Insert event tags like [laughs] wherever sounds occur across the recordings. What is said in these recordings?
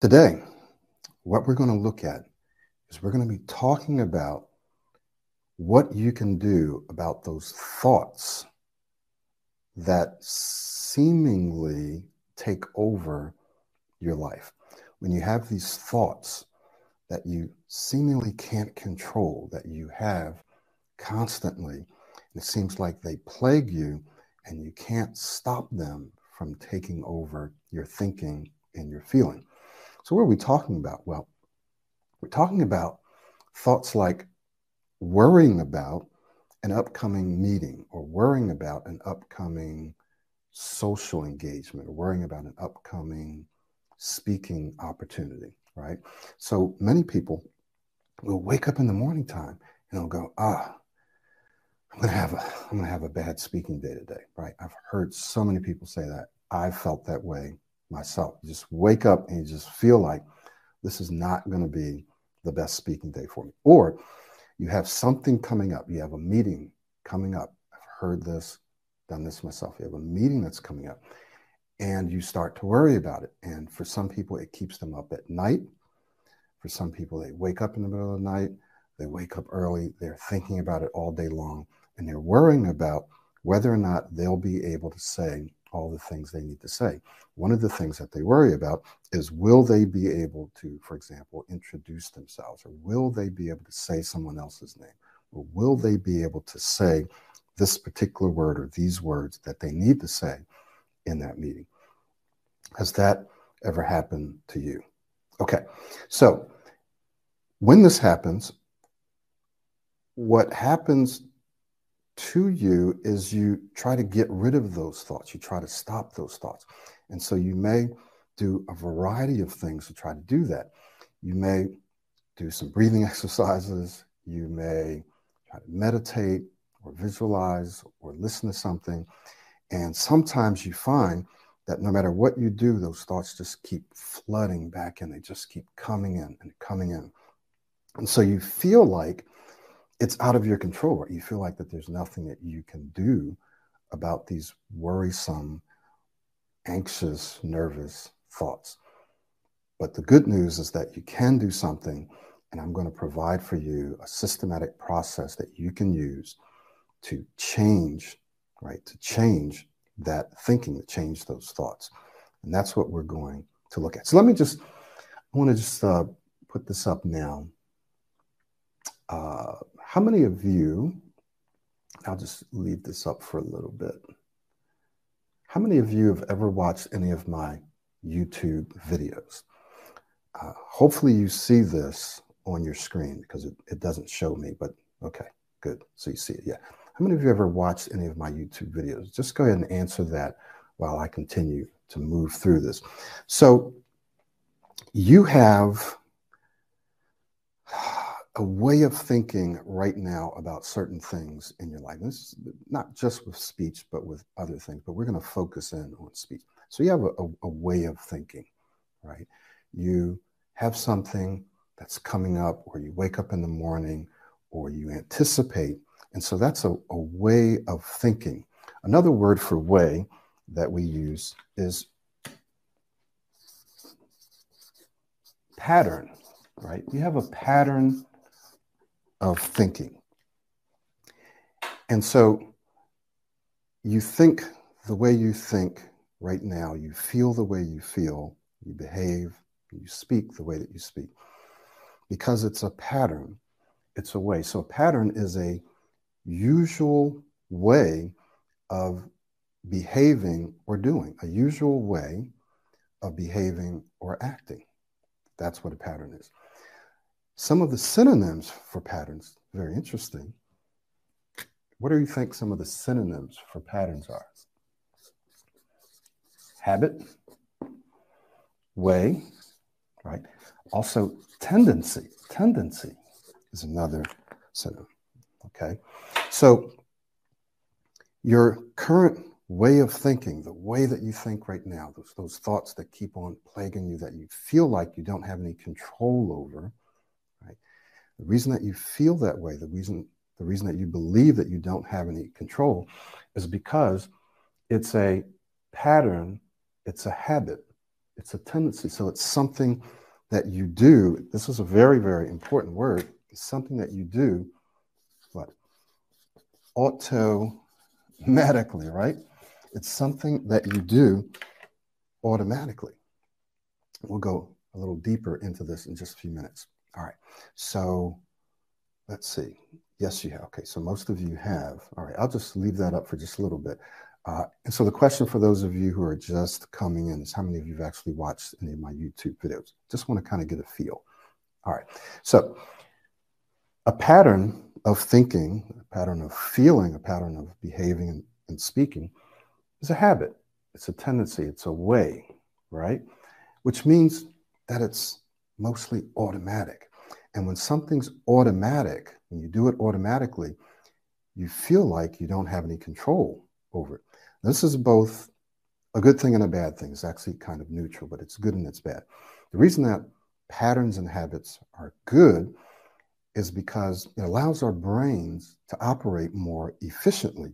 Today, what we're going to look at is we're going to be talking about what you can do about those thoughts that seemingly take over your life. When you have these thoughts that you seemingly can't control, that you have constantly, it seems like they plague you and you can't stop them from taking over your thinking and your feeling. So, what are we talking about? Well, we're talking about thoughts like worrying about an upcoming meeting or worrying about an upcoming social engagement or worrying about an upcoming speaking opportunity, right? So many people will wake up in the morning time and they'll go, ah, I'm gonna have a I'm gonna have a bad speaking day today, right? I've heard so many people say that. I've felt that way myself. Just wake up and you just feel like this is not gonna be the best speaking day for me. Or you have something coming up, you have a meeting coming up. I've heard this, done this myself. You have a meeting that's coming up and you start to worry about it. And for some people, it keeps them up at night. For some people, they wake up in the middle of the night, they wake up early, they're thinking about it all day long, and they're worrying about whether or not they'll be able to say all the things they need to say. One of the things that they worry about is will they be able to, for example, introduce themselves, or will they be able to say someone else's name, or will they be able to say this particular word or these words that they need to say in that meeting? Has that ever happened to you? Okay, so when this happens, what happens to you is you try to get rid of those thoughts. You try to stop those thoughts. And so you may do a variety of things to try to do that. You may do some breathing [laughs] exercises. You may try to meditate or visualize or listen to something. And sometimes you find that no matter what you do, those thoughts just keep flooding back in. They just keep coming in and coming in. And so you feel like it's out of your control. You feel like that there's nothing that you can do about these worrisome, anxious, nervous thoughts. But the good news is that you can do something, and I'm going to provide for you a systematic process that you can use to change, right? To change that thinking, to change those thoughts. And that's what we're going to look at. So let me just, I want to just uh, put this up now. Uh, how many of you, I'll just leave this up for a little bit. How many of you have ever watched any of my YouTube videos? Uh, hopefully, you see this on your screen because it, it doesn't show me, but okay, good. So you see it. Yeah. How many of you ever watched any of my YouTube videos? Just go ahead and answer that while I continue to move through this. So you have a way of thinking right now about certain things in your life. This is not just with speech, but with other things, but we're going to focus in on speech. So you have a, a, a way of thinking, right? You have something that's coming up, or you wake up in the morning, or you anticipate. And so that's a, a way of thinking. Another word for way that we use is pattern, right? You have a pattern of thinking. And so you think the way you think right now, you feel the way you feel, you behave, you speak the way that you speak. Because it's a pattern, it's a way. So, a pattern is a usual way of behaving or doing, a usual way of behaving or acting. That's what a pattern is. Some of the synonyms for patterns, very interesting. What do you think some of the synonyms for patterns are? Habit, way, right? Also, tendency. Tendency is another synonym. Okay. So, your current way of thinking, the way that you think right now, those, those thoughts that keep on plaguing you that you feel like you don't have any control over, the reason that you feel that way, the reason the reason that you believe that you don't have any control is because it's a pattern, it's a habit, It's a tendency. So it's something that you do. This is a very, very important word. It's something that you do, what? Automatically, right? It's something that you do automatically. We'll go a little deeper into this in just a few minutes. All right. So let's see. Yes, you have. Okay. So most of you have. All right. I'll just leave that up for just a little bit. Uh, and so the question for those of you who are just coming in is how many of you have actually watched any of my YouTube videos? Just want to kind of get a feel. All right. So a pattern of thinking, a pattern of feeling, a pattern of behaving and, and speaking is a habit. It's a tendency. It's a way, right? Which means that it's mostly automatic. And when something's automatic, when you do it automatically, you feel like you don't have any control over it. This is both a good thing and a bad thing. It's actually kind of neutral, but it's good and it's bad. The reason that patterns and habits are good is because it allows our brains to operate more efficiently.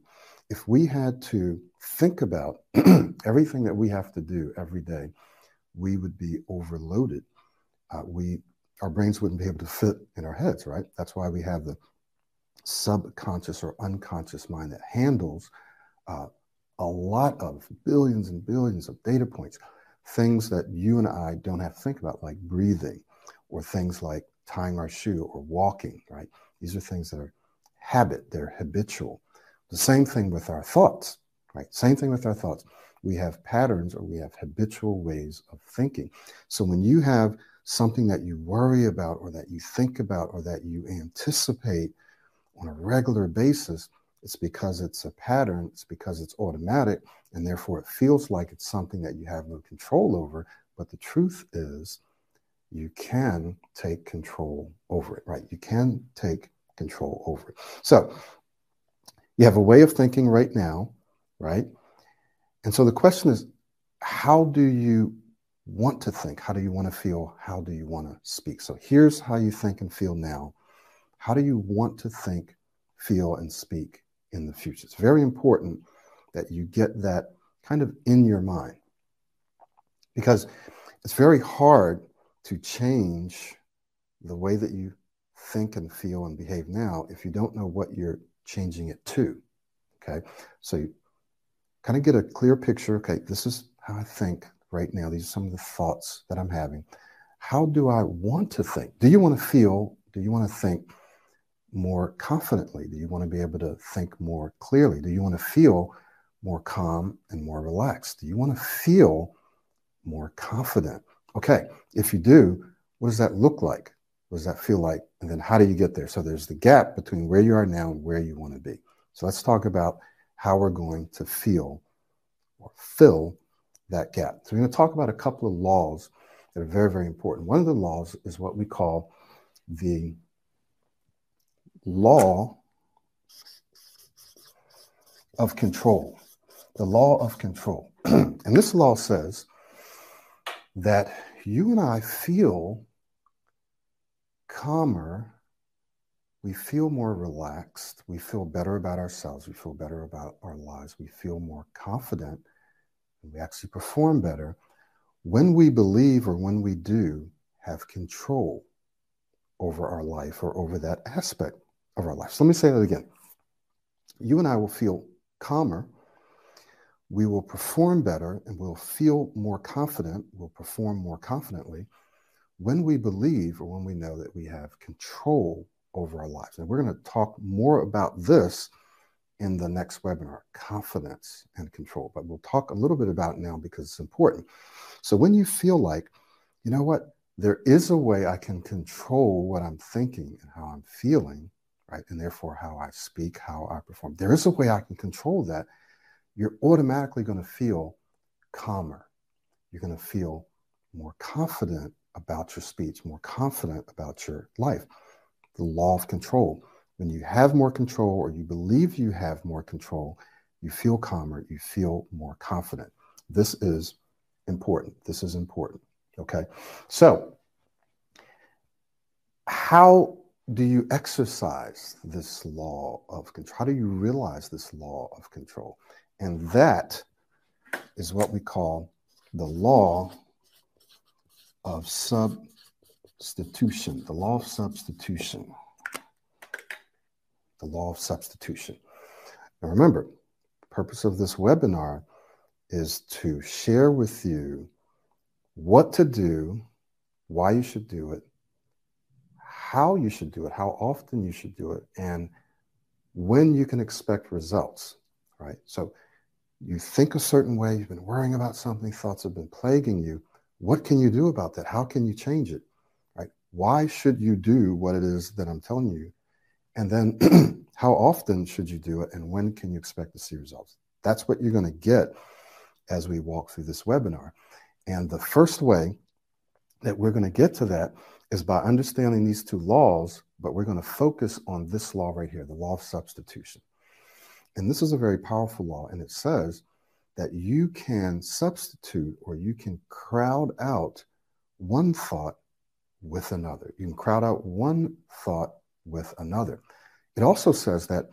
If we had to think about [clears throat] everything that we have to do every day, we would be overloaded. Uh, we our brains wouldn't be able to fit in our heads, right? That's why we have the subconscious or unconscious mind that handles uh, a lot of billions and billions of data points, things that you and I don't have to think about, like breathing, or things like tying our shoe or walking, right? These are things that are habit, they're habitual. The same thing with our thoughts, right? Same thing with our thoughts. We have patterns or we have habitual ways of thinking. So when you have something that you worry about or that you think about or that you anticipate on a regular basis, it's because it's a pattern, it's because it's automatic, and therefore it feels like it's something that you have no control over. But the truth is, you can take control over it, right? You can take control over it. So you have a way of thinking right now, right? And so the question is, how do you want to think? How do you want to feel? How do you want to speak? So here's how you think and feel now. How do you want to think, feel, and speak in the future. It's very important that you get that kind of in your mind because it's very hard to change the way that you think and feel and behave now if you don't know what you're changing it to. Okay. So you kind of get a clear picture. Okay. This is how I think right now. These are some of the thoughts that I'm having. How do I want to think? Do you want to feel? Do you want to think? more confidently? Do you want to be able to think more clearly? Do you want to feel more calm and more relaxed? Do you want to feel more confident? Okay, if you do, what does that look like? What does that feel like? And then how do you get there? So there's the gap between where you are now and where you want to be. So let's talk about how we're going to feel or fill that gap. So we're going to talk about a couple of laws that are very, very important. One of the laws is what we call the law of control. The law of control. [clears throat] and this law says that you and I feel calmer, we feel more relaxed, we feel better about ourselves, we feel better about our lives, we feel more confident, we actually perform better when we believe or when we do have control over our life or over that aspect of our life. So let me say that again. You and I will feel calmer. We will perform better and we'll feel more confident. We'll perform more confidently when we believe or when we know that we have control over our lives. And we're going to talk more about this in the next webinar confidence and control. But we'll talk a little bit about now because it's important. So when you feel like, you know what, there is a way I can control what I'm thinking and how I'm feeling right? And therefore, how I speak, how I perform. There is a way I can control that. You're automatically going to feel calmer. You're going to feel more confident about your speech, more confident about your life. The law of control. When you have more control or you believe you have more control, you feel calmer, you feel more confident. This is important. This is important. Okay. So, how do you exercise this law of control? How do you realize this law of control? And that is what we call the law of substitution. The law of substitution. The law of substitution. Now remember, the purpose of this webinar is to share with you what to do, why you should do it, how you should do it, how often you should do it, and when you can expect results, right? So you think a certain way, you've been worrying about something, thoughts have been plaguing you. What can you do about that? How can you change it? Right? Why should you do what it is that I'm telling you? And then [clears throat] how often should you do it and when can you expect to see results? That's what you're going to get as we walk through this webinar. And the first way that we're going to get to that is by understanding these two laws, but we're going to focus on this law right here, the law of substitution. And this is a very powerful law, and it says that you can substitute or you can crowd out one thought with another. You can crowd out one thought with another. It also says that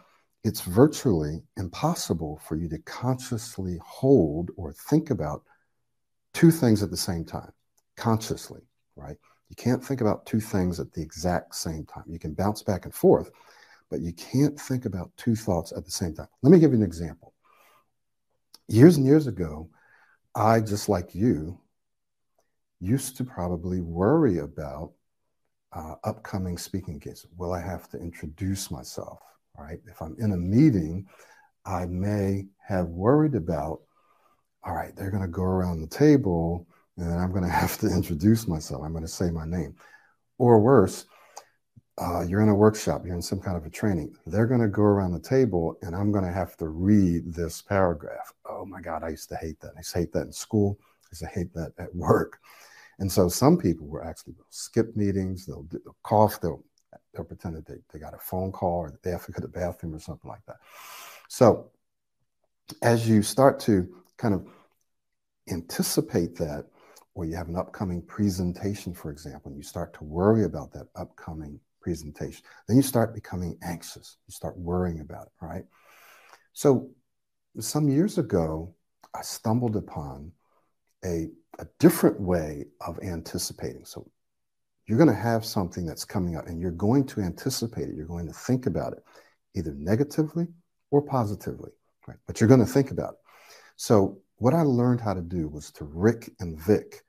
it's virtually impossible for you to consciously hold or think about two things at the same time, consciously, right? You can't think about two things at the exact same time. You can bounce back and forth, but you can't think about two thoughts at the same time. Let me give you an example. Years and years ago, I, just like you, used to probably worry about uh, upcoming speaking gigs. Will I have to introduce myself? Right? If I'm in a meeting, I may have worried about, all right, they're going to go around the table and I'm going [laughs] to have to introduce myself. I'm going to say my name. Or worse, uh, you're in a workshop, you're in some kind of a training. They're going to go around the table and I'm going to have to read this paragraph. Oh my God, I used to hate that. I used to hate that in school. I used to hate that at work. And so some people were actually skip meetings, they'll, they'll cough, they'll, they'll pretend that they, they got a phone call or they have to go to the bathroom or something like that. So as you start to kind of anticipate that, or you have an upcoming presentation, for example, and you start to worry about that upcoming presentation, then you start becoming anxious. You start worrying about it, right? So some years ago, I stumbled upon a a different way of anticipating. So you're going to have something that's coming up and you're going to anticipate it. You're going to think about it either negatively or positively, right? But you're going to think about it. So what I learned how to do was to Rick and Vic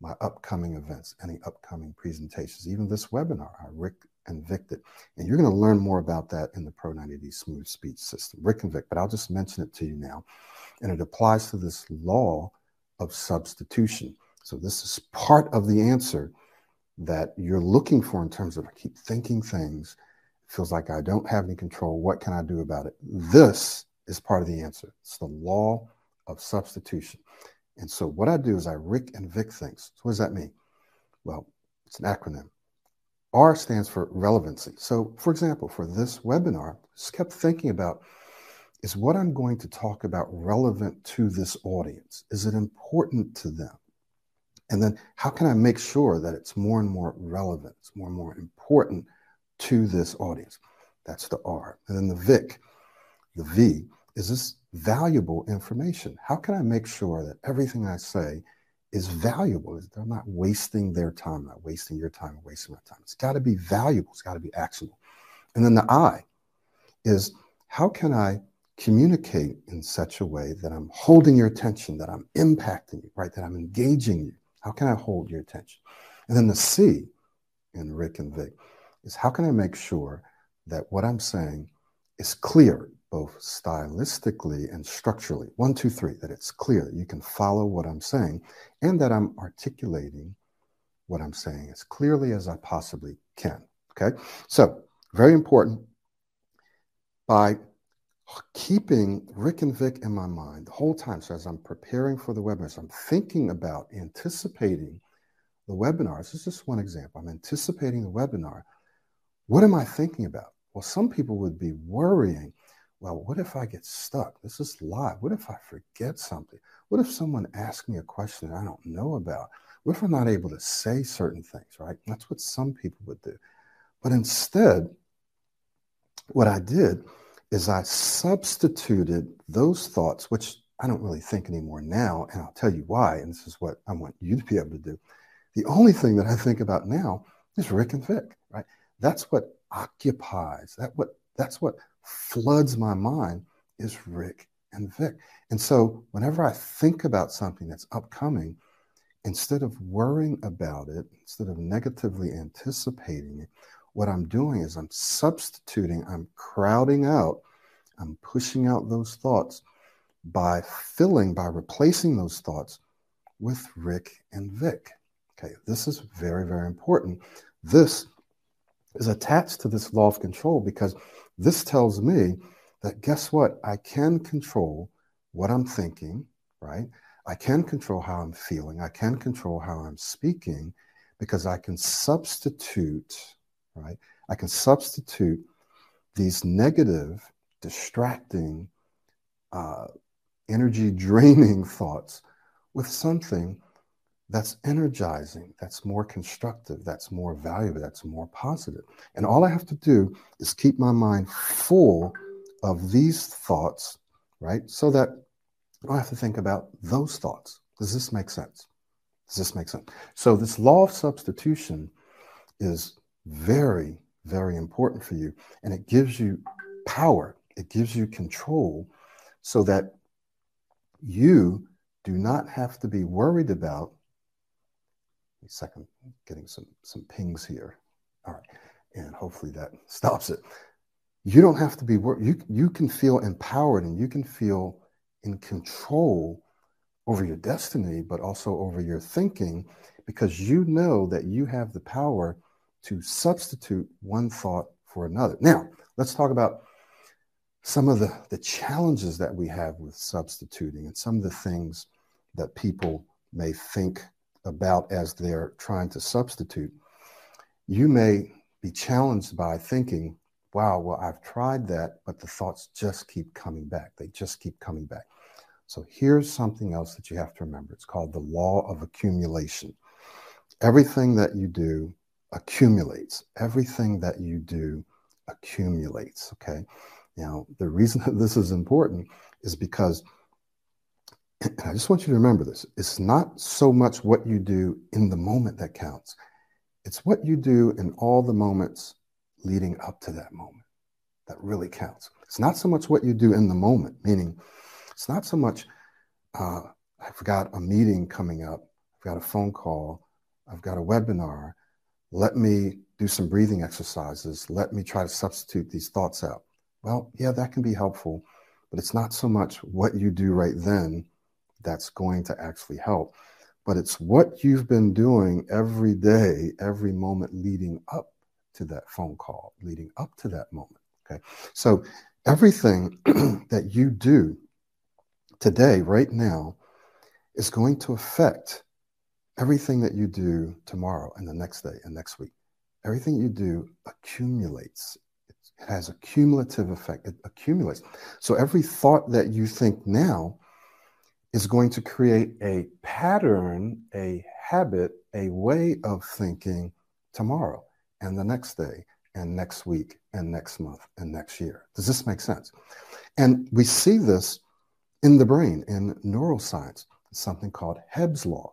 my upcoming events, any upcoming presentations, even this webinar, I Rick and Vic it. And you're going to learn more about that in the Pro 90D Smooth Speech System, Rick and Vic, but I'll just mention it to you now. And it applies to this law of substitution. So this is part of the answer that you're looking for in terms of I keep thinking things. It feels like I don't have any control. What can I do about it? This is part of the answer. It's the law of substitution. And so what I do is I Rick and Vic things. So what does that mean? Well, it's an acronym. R stands for relevancy. So for example, for this webinar, just kept thinking about is what I'm going to talk about relevant to this audience? Is it important to them? And then how can I make sure that it's more and more relevant, it's more and more important to this audience? That's the R. And then the VIC, the V, is this valuable information? How can I make sure that everything I say is valuable? They're not wasting their time, not wasting your time, wasting my time. It's got to be valuable, it's got to be actionable. And then the I is how can I communicate in such a way that I'm holding your attention, that I'm impacting you, right? That I'm engaging you. How can I hold your attention? And then the C in Rick and Vic is how can I make sure that what I'm saying is clear, both stylistically and structurally? One, two, three, that it's clear, that you can follow what I'm saying, and that I'm articulating what I'm saying as clearly as I possibly can. Okay? So, very important. By keeping Rick and Vic in my mind the whole time. So as I'm preparing for the webinar, so I'm thinking about anticipating the webinars. This is just one example. I'm anticipating the webinar. What am I thinking about? Well, some people would be worrying. Well, what if I get stuck? This is live. What if I forget something? What if someone asks me a question I don't know about? What if I'm not able to say certain things, right? That's what some people would do. But instead, what I did is I substituted those thoughts, which I don't really think anymore now, and I'll tell you why. And this is what I want you to be able to do. The only thing that I think about now is Rick and Vic, right? That's what occupies, that what that's what floods my mind is Rick and Vic. And so whenever I think about something that's upcoming, instead of worrying about it, instead of negatively anticipating it, what I'm doing is I'm substituting, I'm crowding out, I'm pushing out those thoughts by filling, by replacing those thoughts with Rick and Vic. Okay, this is very, very important. This is attached to this law of control because this tells me that guess what? I can control what I'm thinking, right? I can control how I'm feeling. I can control how I'm speaking because I can substitute, right? I can substitute these negative, distracting, uh, energy draining [laughs] thoughts with something that's energizing, that's more constructive, that's more valuable, that's more positive. And all I have to do is keep my mind full of these thoughts, right? So that I have to think about those thoughts. Does this make sense? Does this make sense? So, this law of substitution is very, very important for you. And it gives you power, it gives you control so that you do not have to be worried about. A second, getting some, some pings here. All right. And hopefully that [laughs] stops it you don't have to be worried. you you can feel empowered and you can feel in control over your destiny but also over your thinking because you know that you have the power to substitute one thought for another now let's talk about some of the the challenges that we have with substituting and some of the things that people may think about as they're trying to substitute you may be challenged by thinking wow, well, I've tried that, but the thoughts just keep coming back. They just keep coming back. So here's something else that you have to remember it's called the law of accumulation. Everything that you do accumulates, everything that you do accumulates. Okay. Now, the reason [laughs] that this is important is because [clears throat] and I just want you to remember this it's not so much what you do in the moment that counts, it's what you do in all the moments leading up to that moment that really counts. It's not so much what you do in the moment, meaning it's not so much, uh, I've got a meeting coming up, I've got a phone call, I've got a webinar. Let me do some breathing exercises. Let me try to substitute these thoughts out. Well, yeah, that can be helpful, but it's not so much what you do right then that's going to actually help, but it's what you've been doing every day, every moment leading up to that phone call, leading up to that moment. Okay. So everything [clears throat] that you do today, right now, is going to affect everything that you do tomorrow and the next day and next week. Everything you do accumulates. It has a cumulative effect. It accumulates. So every thought that you think now is going to create a pattern, a habit, a way of thinking tomorrow and the next day and next week and next month and next year. Does this make sense? And we see this in the brain in neuroscience, something called Hebb's law.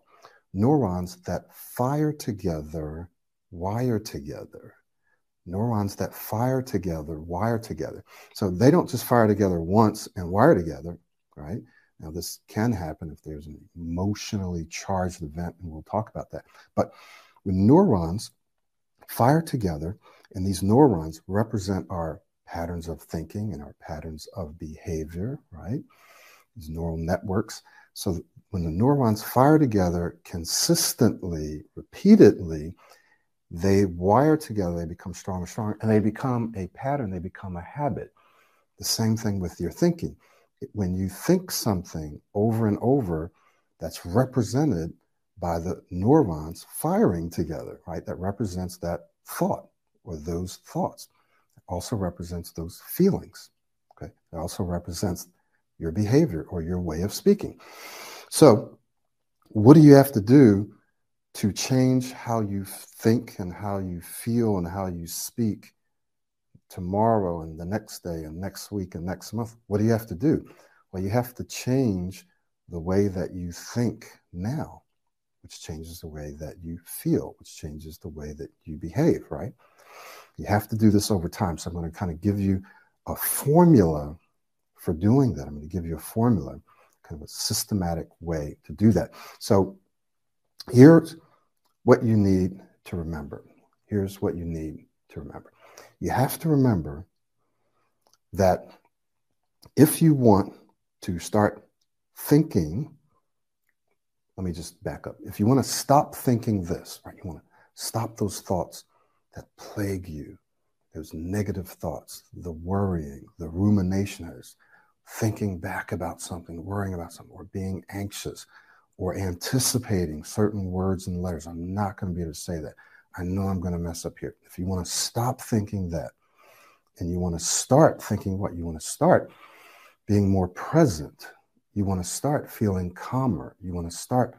Neurons that fire together wire together. Neurons that fire together wire together. So they don't just fire together once and wire together, right? Now, this can happen if there's an emotionally charged event, and we'll talk about that. But when neurons fire together, and these neurons represent our patterns of thinking and our patterns of behavior, right? These neural networks. So when the neurons fire together consistently, repeatedly, they wire together, they become stronger and stronger, and they become a pattern, they become a habit. The same thing with your thinking. When you think something over and over, that's represented by the neurons firing together, right? That represents that thought or those thoughts. It also represents those feelings. Okay. It also represents your behavior or your way of speaking. So, what do you have to do to change how you think and how you feel and how you speak tomorrow and the next day and next week and next month? What do you have to do? Well, you have to change the way that you think now which changes the way that you feel, which changes the way that you behave, right? You have to do this over time. So I'm going to kind of give you a formula for doing that. I'm going to give you a formula, kind of a systematic way to do that. So here's what you need to remember. Here's what you need to remember. You have to remember that if you want to start thinking, let me just back up. If you want to stop thinking this, right, you want to stop those thoughts that plague you, those negative thoughts, the worrying, the ruminations, thinking back about something, worrying about something, or being anxious, or anticipating certain words and letters. I'm not going to be able to say that. I know I'm going to mess up here. If you want to stop thinking that and you want to start thinking what you want to start, being more present, you want to start feeling calmer, you want to start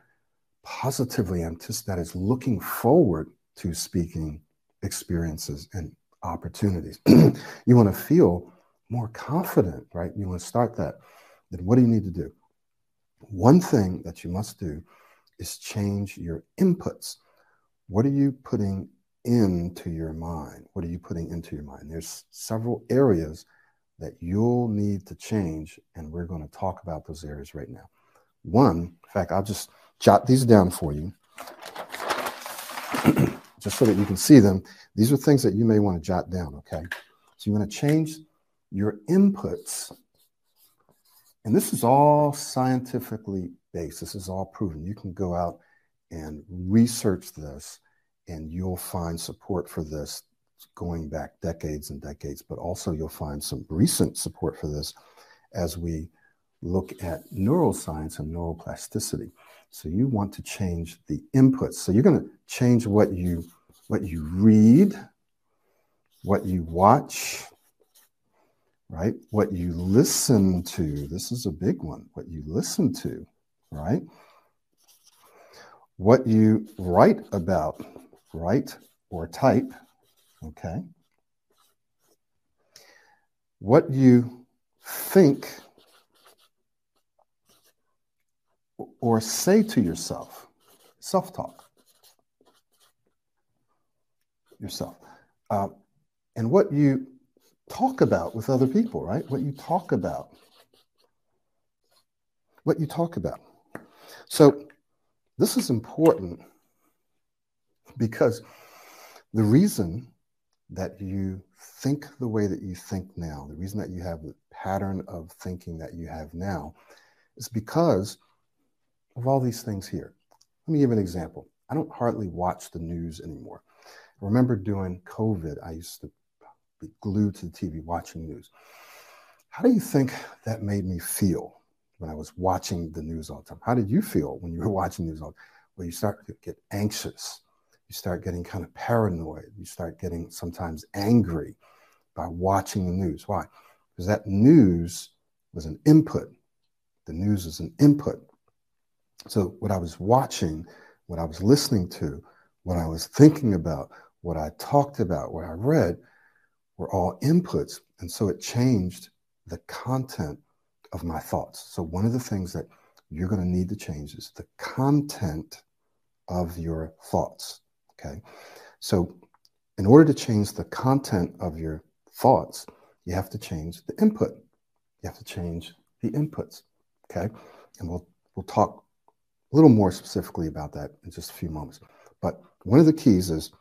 positively anticipating that is looking forward to speaking experiences and opportunities. [clears throat] you want to feel more confident, right? You want to start that. Then what do you need to do? One thing that you must do is change your inputs. What are you putting into your mind? What are you putting into your mind? There's several areas that you'll need to change, and we're going to talk about those areas right now. One, in fact, I'll just jot these down for you, [clears throat] just so that you can see them. These are things that you may want to jot down, okay? So you want to change your inputs. And this is all scientifically based. This is all proven. You can go out and research this, and you'll find support for this going back decades and decades, but also you'll find some recent support for this as we look at neuroscience and neuroplasticity. So you want to change the inputs. So you're going to change what you what you read, what you watch, right? What you listen to. This is a big one. What you listen to, right? What you write about, write or type, Okay. What you think or say to yourself, self talk, yourself, uh, and what you talk about with other people, right? What you talk about. What you talk about. So, this is important because the reason that you think the way that you think now, the reason that you have the pattern of thinking that you have now, is because of all these things here. Let me give an example. I don't hardly watch the news anymore. I remember during COVID, I used to be glued to the TV watching news. How do you think that made me feel when I was watching the news all the time? How did you feel when you were watching news all the time? Well, you start to get anxious you start getting kind of paranoid. You start getting sometimes angry by watching the news. Why? Because that news was an input. The news is an input. So, what I was watching, what I was listening to, what I was thinking about, what I talked about, what I read were all inputs. And so it changed the content of my thoughts. So, one of the things that you're going to need to change is the content of your thoughts. Okay. So, in order to change the content of your thoughts, you have to change the input. You have to change the inputs. Okay. And we'll we'll talk a little more specifically about that in just a few moments. But one of the keys is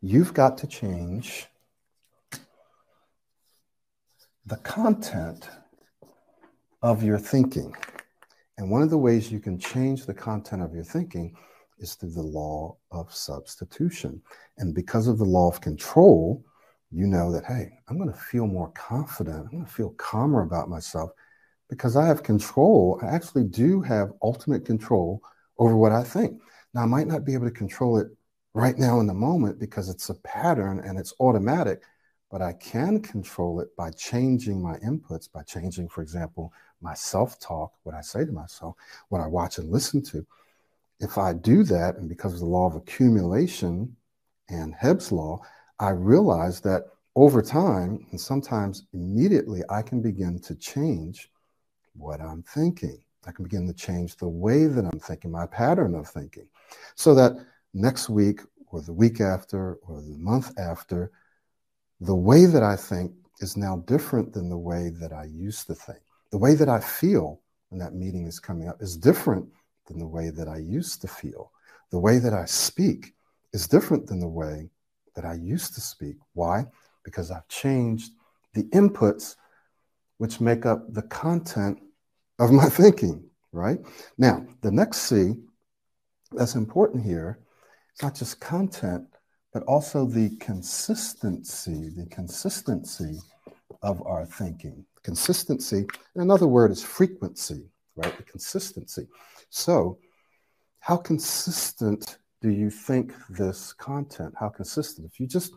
you've got to change the content of your thinking. And one of the ways you can change the content of your thinking is through the law of substitution. And because of the law of control, you know that, hey, I'm going to feel more confident. I'm going to feel calmer about myself because I have control. I actually do have ultimate control over what I think. Now, I might not be able to control it right now in the moment because it's a pattern and it's automatic, but I can control it by changing my inputs, by changing, for example, my self talk, what I say to myself, what I watch and listen to if I do that, and because of the law of accumulation and Hebb's law, I realize that over time, and sometimes immediately, I can begin to change what I'm thinking. I can begin to change the way that I'm thinking, my pattern of thinking, so that next week or the week after or the month after, the way that I think is now different than the way that I used to think. The way that I feel when that meeting is coming up is different than the way that I used to feel. The way that I speak is different than the way that I used to speak. Why? Because I've changed the inputs which make up the content of my [laughs] thinking, right? Now, the next C that's important here, it's not just content, but also the consistency, the consistency of our thinking. Consistency, another word is frequency, right? The consistency. So, how consistent do you think this content? How consistent? If you just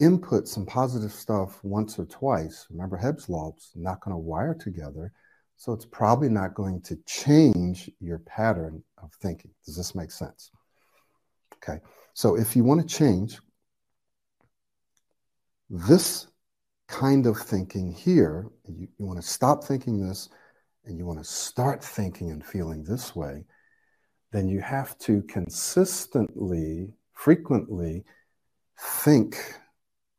input some positive stuff once or twice, remember Hebb's law not going to wire together. So it's probably not going to change your pattern of thinking. Does this make sense? Okay. So if you want to change this kind of thinking here, you, you want to stop thinking this and you want to start thinking and feeling this way, then you have to consistently, frequently think,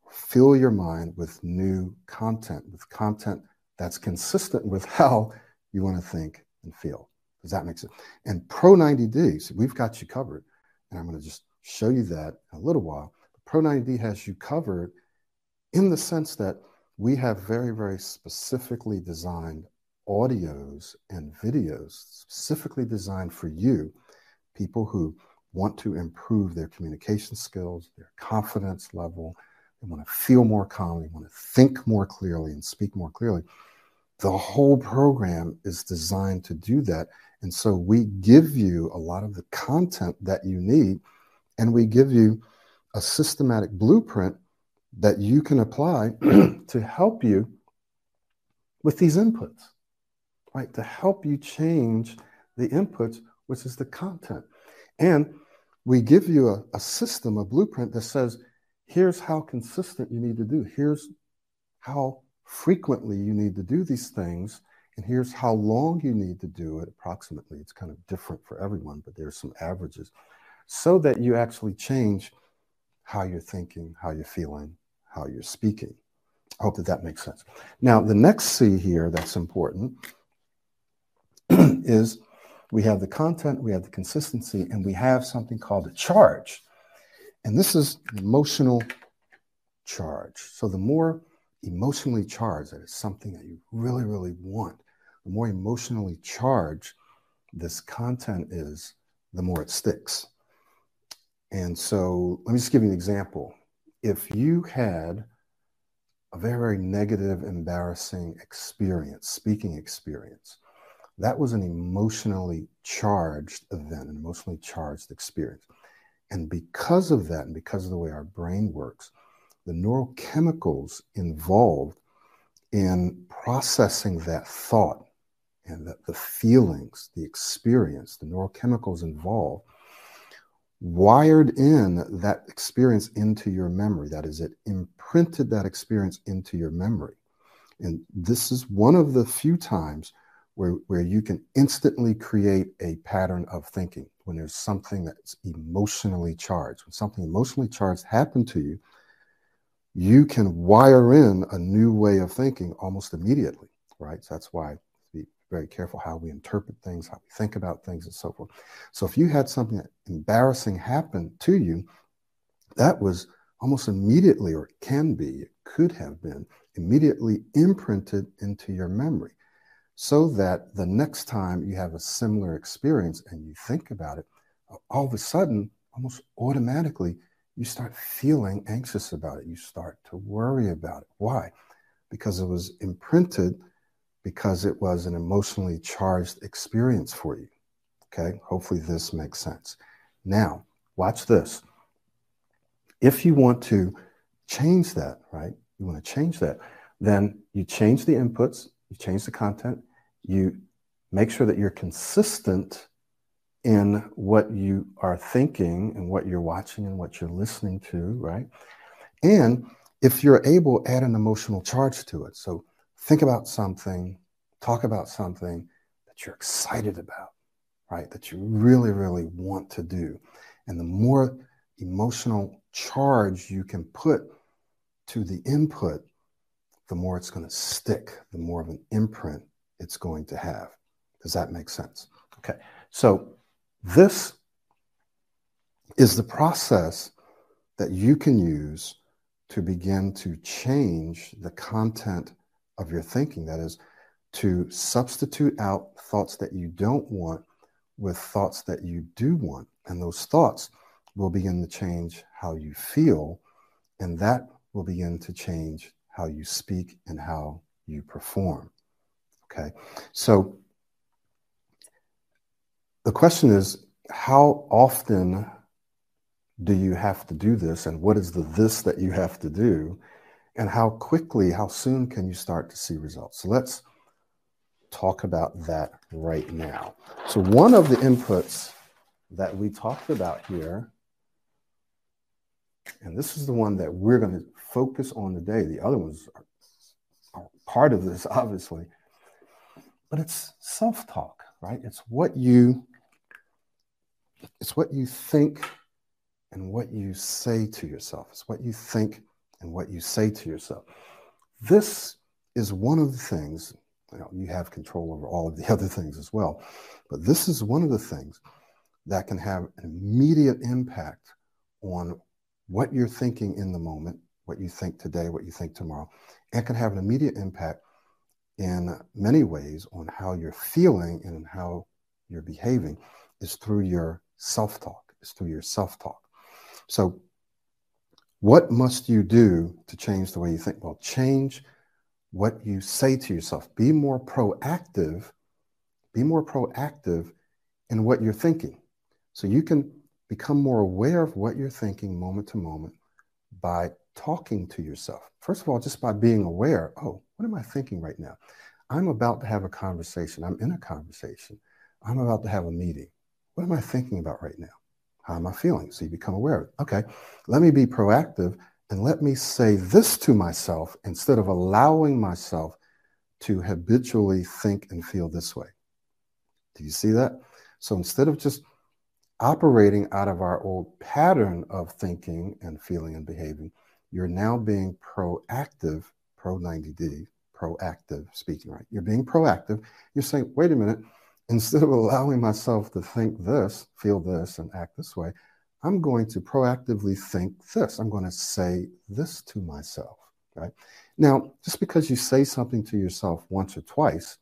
fill your mind with new content, with content that's consistent with [laughs] how you want to think and feel. Does that make sense? And Pro 90D, so we've got you covered. And I'm going to just show you that in a little while. Pro 90D has you covered in the sense that we have very, very specifically designed audios and videos specifically designed for you, people who want to improve their communication skills, their confidence level, they want to feel more calm, they want to think more clearly and speak more clearly. The whole program is designed to do that. And so we give you a lot of the content that you need, and we give you a systematic blueprint that you can apply [clears throat] to help you with these inputs, right? To help you change the inputs, which is the content. And we give you a, a system, a blueprint that says, here's how consistent you need to do. Here's how frequently you need to do these things. And here's how long you need to do it approximately. It's kind of different for everyone, but there's some averages so that you actually change how you're thinking, how you're feeling, how you're speaking. I hope that that makes sense. Now, the next C here that's important [clears throat] is we have the content, we have the consistency, and we have something called a charge. And this is emotional charge. So the more emotionally charged, that is something that you really, really want, the more emotionally charged this content is, the more it sticks. And so let me just give you an example. If you had a very, very negative, embarrassing experience, speaking experience, that was an emotionally charged event, an emotionally charged experience. And because of that, and because of the way our brain works, the neurochemicals involved in processing that thought and the, the feelings, the experience, the neurochemicals involved wired in that experience into your memory. That is, it imprinted that experience into your memory. And this is one of the few times where, where you can instantly create a pattern of thinking when there's something that's emotionally charged. When something emotionally charged happened to you, you can wire in a new way of thinking almost immediately, right? So that's why very careful how we interpret things, how we think about things, and so forth. So if you had something embarrassing happen to you, that was almost immediately, or can be, it could have been immediately imprinted into your memory so that the next time you have a similar experience and you think about it, all of a sudden, almost automatically, you start feeling anxious about it. You start to worry about it. Why? Because it was imprinted because it was an emotionally charged experience for you. Okay, hopefully this makes sense. Now, watch this. If you want to change that, right, you want to change that, then you change the inputs, you change the content, you make sure that you're consistent in what you are thinking and what you're watching and what you're listening to, right? And if you're able, add an emotional charge to it. So think about something, talk about something that you're excited about, right? That you really, really want to do. And the more emotional charge you can put to the input, the more it's going to stick, the more of an imprint it's going to have. Does that make sense? Okay. So this is the process that you can use to begin to change the content of your thinking. That is, to substitute out thoughts that you don't want with thoughts that you do want. And those thoughts will begin to change how you feel, and that will begin to change how you speak and how you perform. Okay, so the question is how often do you have to do this, and what is the this that you have to do, and how quickly, how soon can you start to see results? So let's talk about that right now. So, one of the inputs that we talked about here, and this is the one that we're going to focus on today. The other ones are, are part of this, [laughs] obviously, but it's self talk, right? It's what you it's what you think and what you say to yourself. It's what you think and what you say to yourself. This is one of the things, you, know, you have control over all of the [laughs] other things as well, but this is one of the things that can have an immediate impact on what you're thinking in the moment, what you think today, what you think tomorrow, and can have an immediate impact in many ways on how you're feeling and how you're behaving is through your self-talk, is through your self-talk. So what must you do to change the way you think? Well, change what you say to yourself. Be more proactive. Be more proactive in what you're thinking. So you can become more aware of what you're thinking moment to moment by talking to yourself. First of all, just by being aware oh, what am I thinking right now? I'm about to have a conversation. I'm in a conversation. I'm about to have a meeting. What am I thinking about right now? How am I feeling? So you become aware of it. Okay, let me be proactive and let me say this to myself instead of allowing myself to habitually think and feel this way. Do you see that? So instead of just operating out of our old pattern of thinking and feeling and behaving, you're now being proactive, pro 90D, proactive speaking, right? You're being proactive. You're saying, wait a minute, instead of allowing myself to think this, feel this, and act this way, I'm going to proactively think this. I'm going to say this to myself, right? Now, just because you say something to yourself once or twice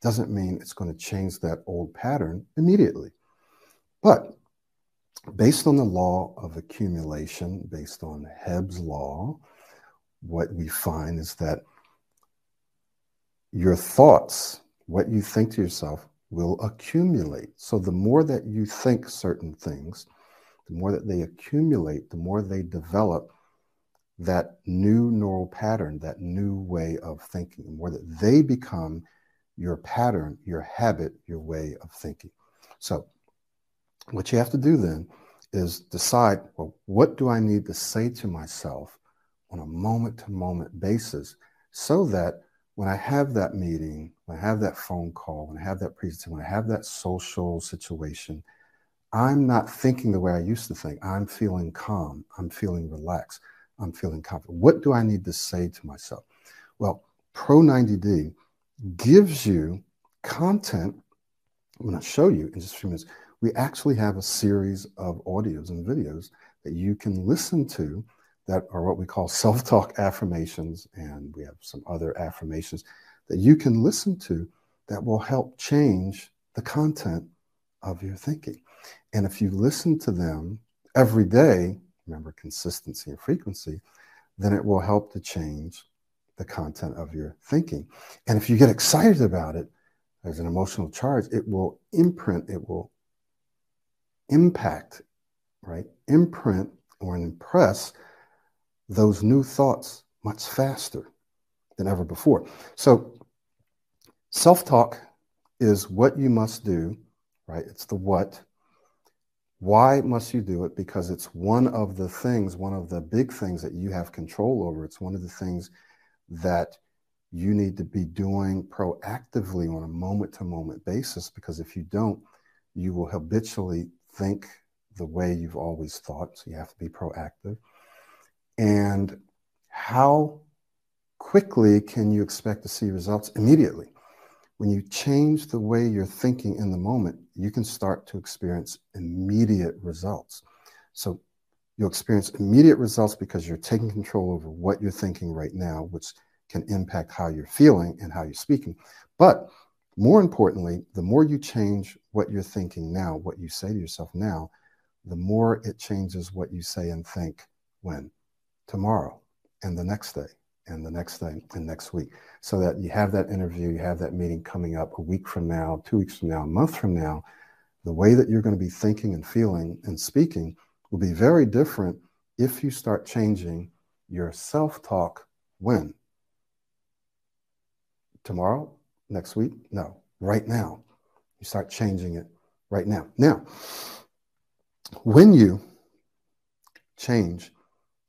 doesn't mean it's going to change that old pattern immediately. But based on the law of accumulation, based on Hebb's law, what we find is that your thoughts, what you think to yourself, will accumulate. So the more that you think certain things, the more that they accumulate, the more they develop that new neural pattern, that new way of thinking, the more that they become your pattern, your habit, your way of thinking. So what you have to do then is decide, well, what do I need to say to myself on a moment to moment basis so that when I have that meeting, when I have that phone call, when I have that presentation, when I have that social situation, I'm not thinking the way I used to think. I'm feeling calm. I'm feeling relaxed. I'm feeling confident. What do I need to say to myself? Well, Pro 90D gives you content. I'm going to show you in just a few minutes. We actually have a series of audios and videos that you can listen to that are what we call [laughs] self talk affirmations. And we have some other affirmations that you can listen to that will help change the content of your thinking. And if you listen to them every day, remember consistency and frequency, then it will help to change the content of your thinking. And if you get excited about it, as an emotional charge, it will imprint, it will impact, right? Imprint or impress those new thoughts much faster than ever before. So, self talk is what you must do, right? It's the what. Why must you do it? Because it's one of the things, one of the big things that you have control over. It's one of the things that you need to be doing proactively on a moment to moment basis because if you don't, you will habitually think the way you've always thought. So you have to be proactive. And how quickly can you expect to see results? Immediately. When you change the way you're thinking in the moment, you can start to experience immediate results. So you'll experience immediate results because you're taking control over what you're thinking right now, which can impact how you're feeling and how you're speaking. But more importantly, the more you change what you're thinking now, what you say to yourself now, the more it changes what you say and think when? Tomorrow and the next day and the next day and next week. So that you have that interview, you have that meeting coming up a week from now, two weeks from now, a month from now. The way that you're going to be thinking and feeling and speaking will be very different if you start changing your self talk when? Tomorrow? Next week? No, right now. You start changing it right now. Now, when you change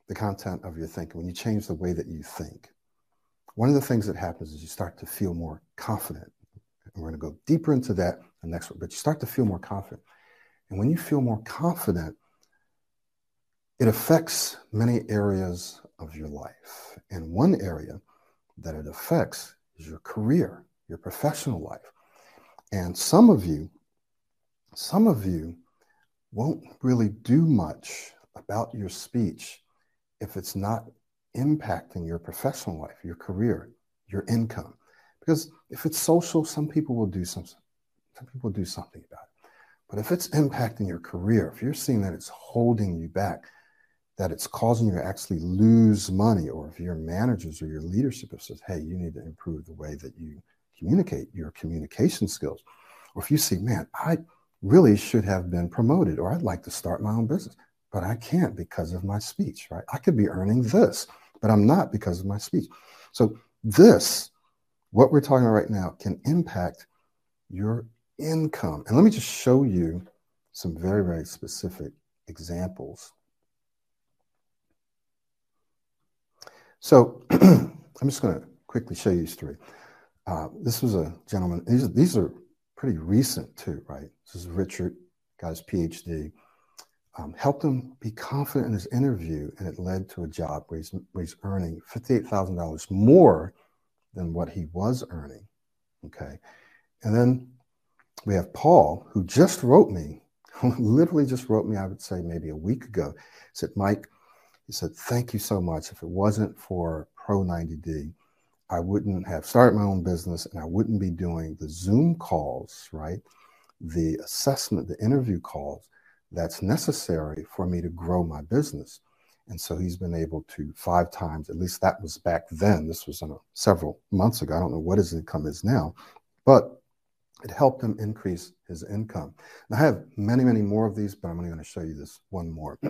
the content of your thinking, when you change the way that you think, one of the things that happens is you start to feel more confident. And we're going to go deeper into that the next one, but you start to feel more confident. And when you feel more confident, it affects many areas of your life. And one area that it affects is your career, your professional life. And some of you, some of you won't really do much about your speech if it's not impacting your professional life, your career, your income. Because if it's social, some people will do some, some people do something about it. But if it's impacting your career, if you're seeing that it's holding you back, that it's causing you to actually lose money, or if your managers or your leadership says, hey, you need to improve the way that you communicate, your communication skills. Or if you see, man, I really should have been promoted, or I'd like to start my own business but I can't because of my speech, right? I could be earning this, but I'm not because of my speech. So, this, what we're talking about right now, can impact your income. And let me just show you some very, very specific examples. So, [clears throat] I'm just going to quickly show you these three. Uh, this was a gentleman, these, these are pretty recent too, right? This is Richard, got his PhD um, helped him be confident in his interview, and it led to a job where he's, where he's earning $58,000 more than what he was earning. Okay. And then we have Paul, who just wrote me, [laughs] literally just wrote me, I would say maybe a week ago. He said, Mike, he said, thank you so much. If it wasn't for Pro 90D, I wouldn't have started my own business and I wouldn't be doing the Zoom calls, right? The assessment, the interview calls that's necessary for me to grow my business. And so he's been able to five times, at least that was back then. This was several months ago. I don't know what his income is now, but it helped him increase his income. Now, I have many, many more of these, but I'm only going to show you this one more. [clears throat]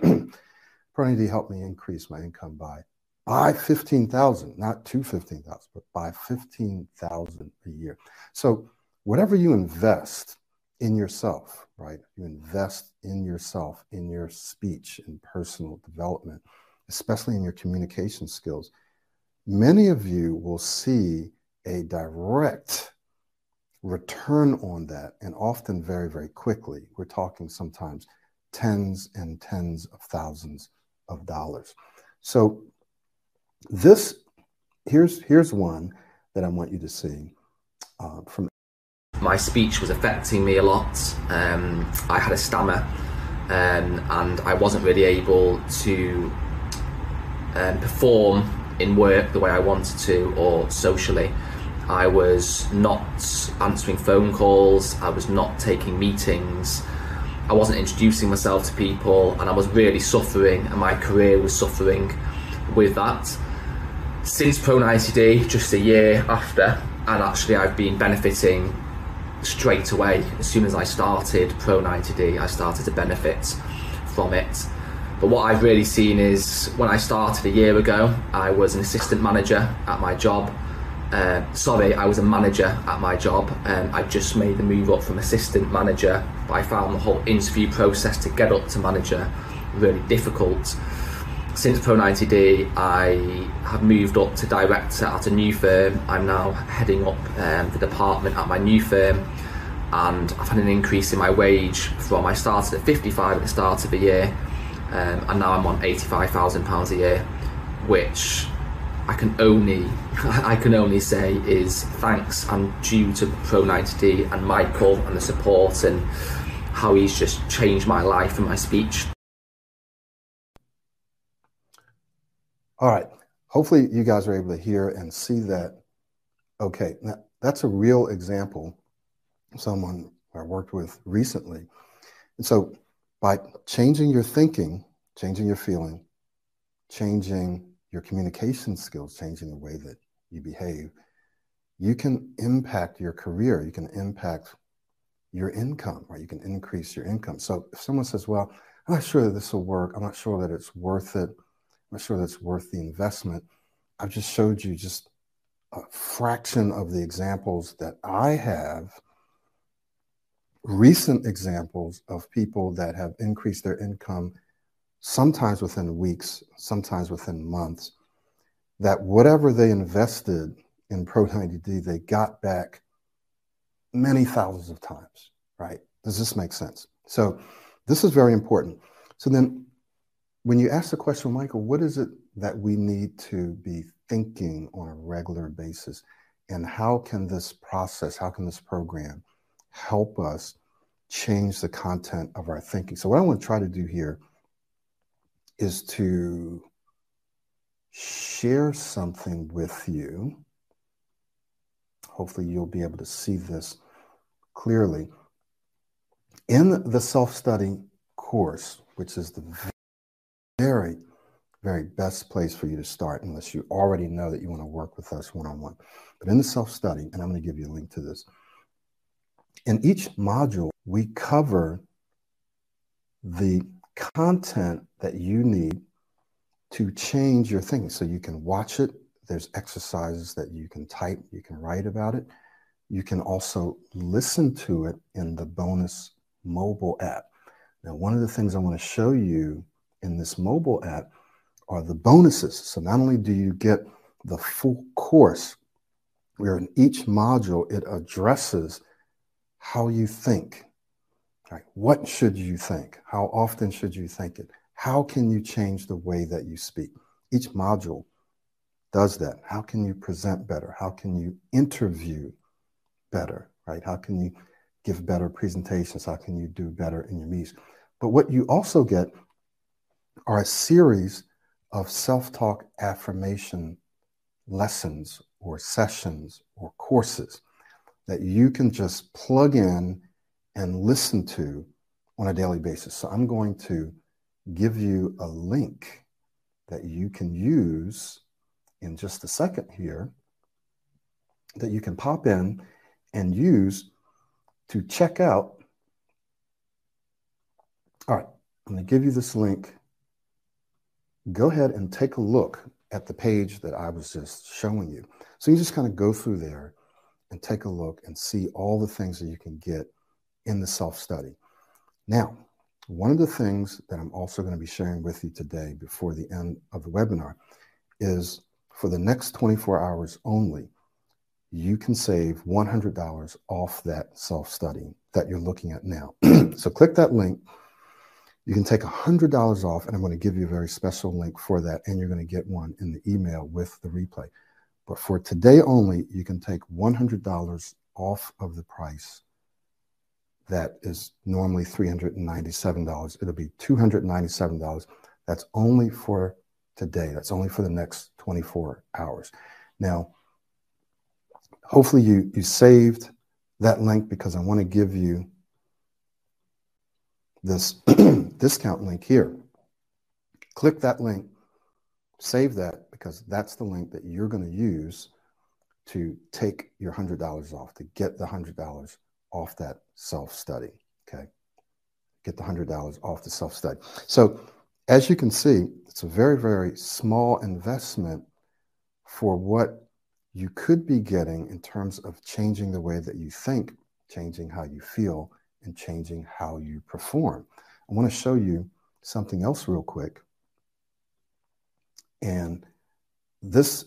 Pro90D helped me increase my income by by 15,000, not to 15,000, but by 15,000 a year. So whatever you invest in yourself, right? You invest in yourself, in your speech and personal development, especially in your communication skills. Many of you will see a direct return on that, and often very, very quickly. We're talking sometimes tens and tens of thousands of dollars. So, this here's here's one that I want you to see uh, from my speech was affecting me a lot. Um, I had a stammer um, and I wasn't really able to um, perform in work the way I wanted to or socially. I was not answering phone calls, I was not taking meetings, I wasn't introducing myself to people, and I was really suffering, and my career was suffering with that. Since Pro 90D, just a year after, and actually I've been benefiting straight away. As soon as I started Pro 90D, I started to benefit from it. But what I've really seen is when I started a year ago, I was an assistant manager at my job. Uh, sorry, I was a manager at my job. Um, I just made the move up from assistant manager, but I found the whole interview process to get up to manager really difficult. Since Pro 90D, I have moved up to director at a new firm. I'm now heading up um, the department at my new firm, and I've had an increase in my wage from I started at 55 at the start of the year, um, and now I'm on 85,000 pounds a year, which I can only [laughs] I can only say is thanks and due to Pro 90D and Michael and the support and how he's just changed my life and my speech. All right. Hopefully, you guys are able to hear and see that. Okay, now that's a real example. Someone I worked with recently. And so, by changing your thinking, changing your feeling, changing your communication skills, changing the way that you behave, you can impact your career. You can impact your income, right? You can increase your income. So if someone says, well, I'm not sure that this will work, I'm not sure that it's worth it, not sure that's worth the investment. I've just showed you just a fraction of the examples that I have, recent examples of people that have increased their income sometimes within weeks, sometimes within months, that whatever they invested in Pro 90D, they got back many thousands of times, right? Does this make sense? So this is very important. So then when you ask the question, Michael, what is it that we need to be thinking on a regular basis? And how can this process, how can this program help us change the content of our thinking? So what I want to try to do here is to share something with you. Hopefully, you'll be able to see this clearly. In the self study course, which is the very, very best place for you to start, unless you already know that you want to work with us one on one. But in the self study, and I'm going to give you a link to this, in each module, we cover the content that you need to change your thinking. So you can watch it. There's exercises that you can type, you can write about it. You can also listen to it in the bonus mobile app. Now, one of the things I want to show you in this mobile app are the bonuses. So not only do you get the full course, where in each module it addresses how you think. Right? What should you think? How often should you think it? How can you change the way that you speak? Each module does that. How can you present better? How can you interview better? Right? How can you give better presentations? How can you do better in your meetings? But what you also get are a series of self talk affirmation lessons or sessions or courses that you can just plug in and listen to on a daily basis. So I'm going to give you a link that you can use in just a second here that you can pop in and use to check out. All right, I'm going to give you this link. Go ahead and take a look at the page that I was just showing you. So you just kind of go through there and take a look and see all the things that you can get in the self study. Now, one of the things that I'm also going to be sharing with you today before the end of the webinar is for the next 24 hours only, you can save $100 off that self study that you're looking at now. [clears throat] so click that link. You can take $100 off, and I'm going to give you a very special link for that, and you're going to get one in the email with the replay. But for today only, you can take $100 off of the price that is normally $397. It'll be $297. That's only for today. That's only for the next 24 hours. Now, hopefully you, you saved that link because I want to give you this [clears throat] discount link here. Click that link, save that because that's the link that you're going to use to take your $100 off, to get the $100 off that self study. Okay. Get the $100 off the self study. So, as you can see, it's a very, very small investment for what you could be getting in terms of changing the way that you think, changing how you feel, and changing how you perform. I want to show you something else real quick. And this,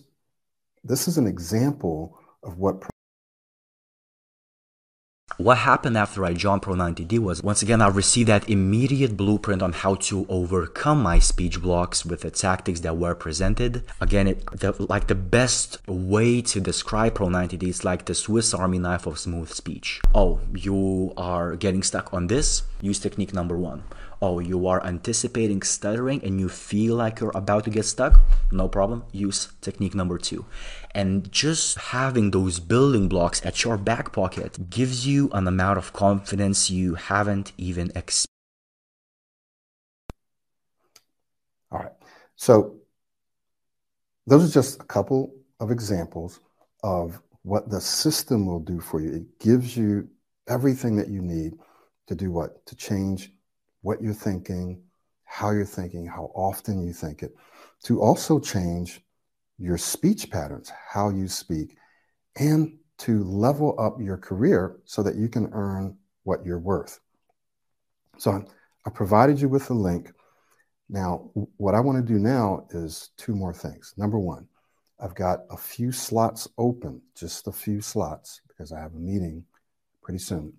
this is an example of what what happened after I joined Pro90D was once again I received that immediate blueprint on how to overcome my speech blocks with the tactics that were presented. Again, it the, like the best way to describe Pro90D is like the Swiss Army knife of smooth speech. Oh, you are getting stuck on this? Use technique number one oh, you are anticipating stuttering and you feel like you're about to get stuck, no problem. Use technique number two. And just having those building blocks at your back pocket gives you an amount of confidence you haven't even experienced. All right. So, those are just a couple of examples of what the system will do for you. It gives you everything that you need to do what? To change what you're thinking, how you're thinking, how often you think it, to also change your speech patterns, how you speak, and to level up your career so that you can earn what you're worth. So I provided you with the link. Now, what I want to do now is two more things. Number one, I've got a few slots open, just a few slots, because I have a meeting pretty soon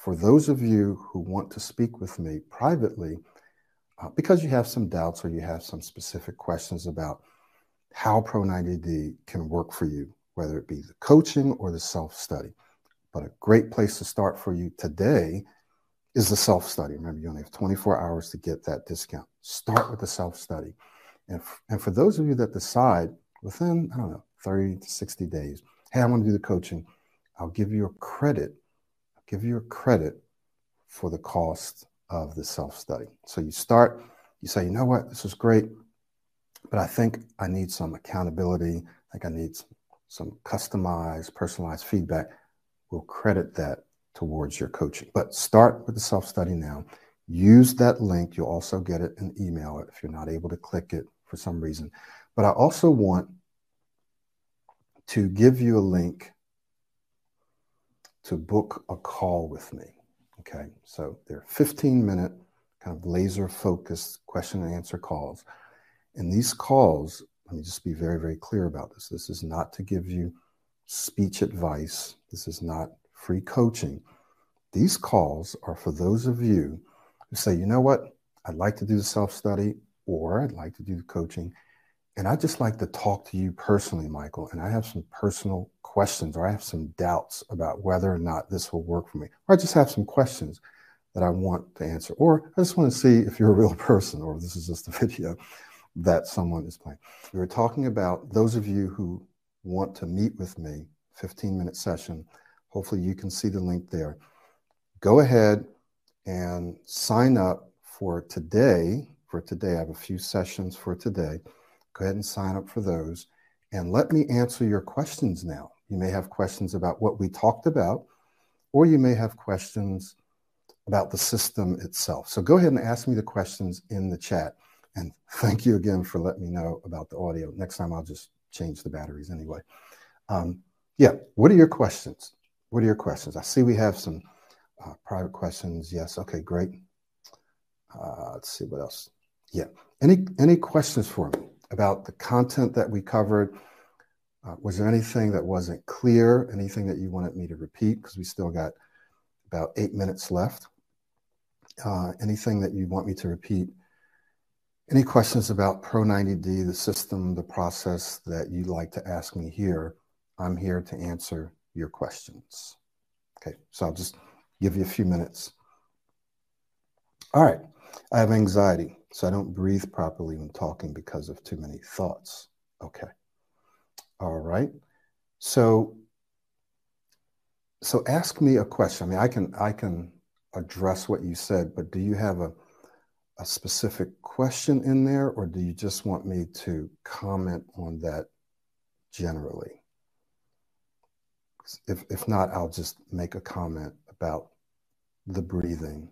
for those of you who want to speak with me privately, uh, because you have some doubts or you have some specific questions about how Pro90D can work for you, whether it be the coaching or the self study. But a great place to start for you today is the self study. Remember, you only have 24 hours to get that discount. Start with the self study. And, f- and for those of you that decide within, I don't know, 30 to 60 days, hey, I want to do the coaching, I'll give you a credit I'll give you a credit for the cost of the self study. So you start, you say, you know what, this is great, but I think I need some accountability. I think I need some, some customized, personalized feedback. We'll credit that towards your coaching. But start with the self study now. Use that link. You'll also get it in email if you're not able to click it for some reason. But I also want to give you a link to book a call with me. Okay, so they're 15 minute, kind of laser focused question and answer calls. And these calls, let me just be very, very clear about this. This is not to give you speech advice, this is not free coaching. These calls are for those of you who say, you know what, I'd like to do the self study or I'd like to do the coaching. And I'd just like to talk to you personally, Michael. And I have some personal questions or I have some doubts about whether or not this will work for me. Or I just have some questions that I want to answer. Or I just want to see if you're a real [laughs] person or this is just a video that someone is playing. We were talking about those of you who want to meet with me, 15 minute session. Hopefully you can see the link there. Go ahead and sign up for today. For today, I have a few sessions for today. Go ahead and sign up for those. And let me answer your questions now. You may have questions about what we talked about, or you may have questions about the system itself. So go ahead and ask me the questions in the chat. And [laughs] thank you again for letting me know about the audio. Next time I'll just change the batteries anyway. Um, yeah, what are your questions? What are your questions? I see we have some uh, private questions. Yes, okay, great. Uh, let's see what else. Yeah, any any questions for me about the content that we covered? Uh, was there anything that wasn't clear? Anything that you wanted me to repeat? Because we still got about eight minutes left. Uh, anything that you want me to repeat? Any questions about Pro90D, the system, the process that you'd like to ask me here? I'm here to answer your questions. Okay, so I'll just give you a few minutes. All right, I have anxiety, so I don't breathe properly when talking because of too many thoughts. Okay. All right. So so ask me a question. I mean, I can I can address what you said, but do you have a a specific question in there, or do you just want me to comment on that generally? If if not, I'll just make a comment about the breathing.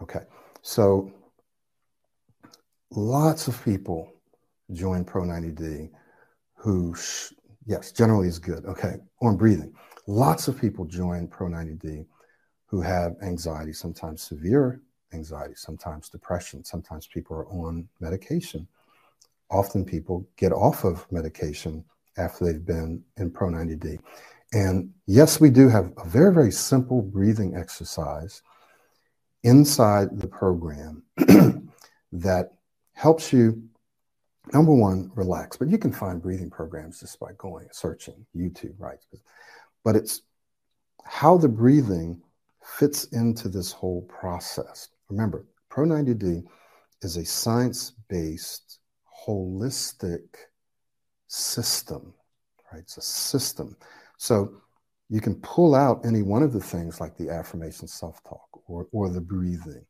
Okay. So lots of people join Pro90D who, yes, generally is good. Okay, on breathing. Lots of people join Pro90D who have anxiety, sometimes severe anxiety, sometimes depression, sometimes people are on medication often people get off of medication after they've been in Pro 90D. And yes, we do have a very, very simple breathing exercise inside the program [clears throat] that helps you, number one, relax. But you can find breathing programs just by going searching YouTube, right? But it's how the breathing fits into this whole process. Remember, Pro 90D is a science based, holistic system, right? It's a system. So you can pull out any one of the things like the affirmation self talk or, or the breathing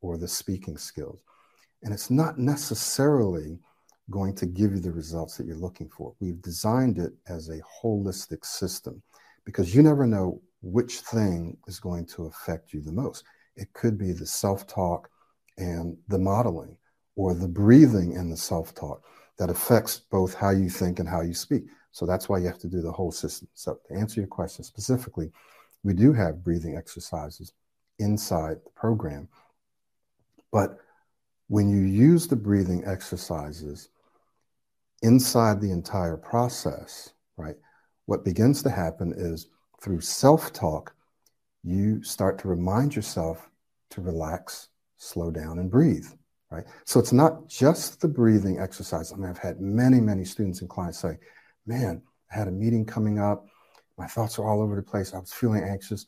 or the speaking skills. And it's not necessarily going to give you the results that you're looking for. We've designed it as a holistic system because you never know which thing is going to affect you the most. It could be the self talk and the modeling, or the breathing and the self talk that affects both how you think and how you speak. So that's why you have to do the whole system. So, to answer your question specifically, we do have breathing exercises inside the program. But when you use the breathing exercises inside the entire process, right, what begins to happen is through self talk, you start to remind yourself to relax, slow down, and breathe. Right. So it's not just the breathing exercise. I mean, I've had many, many students and clients say, Man, I had a meeting coming up. My thoughts are all over the place. I was feeling anxious.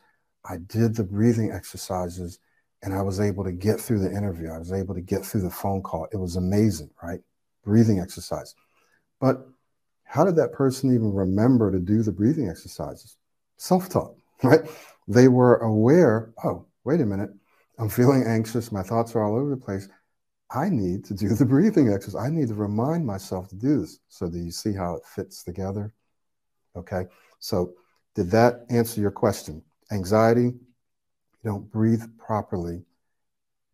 I did the breathing exercises and I was able to get through the interview. I was able to get through the phone call. It was amazing, right? Breathing exercise. But how did that person even remember to do the breathing exercises? self talk, [laughs] right? They were aware, oh, wait a minute, I'm feeling anxious, my thoughts are all over the place. I need to do the breathing exercise. I need to remind myself to do this. So, do you see how it fits together? Okay. So, did that answer your question? Anxiety, you don't breathe properly,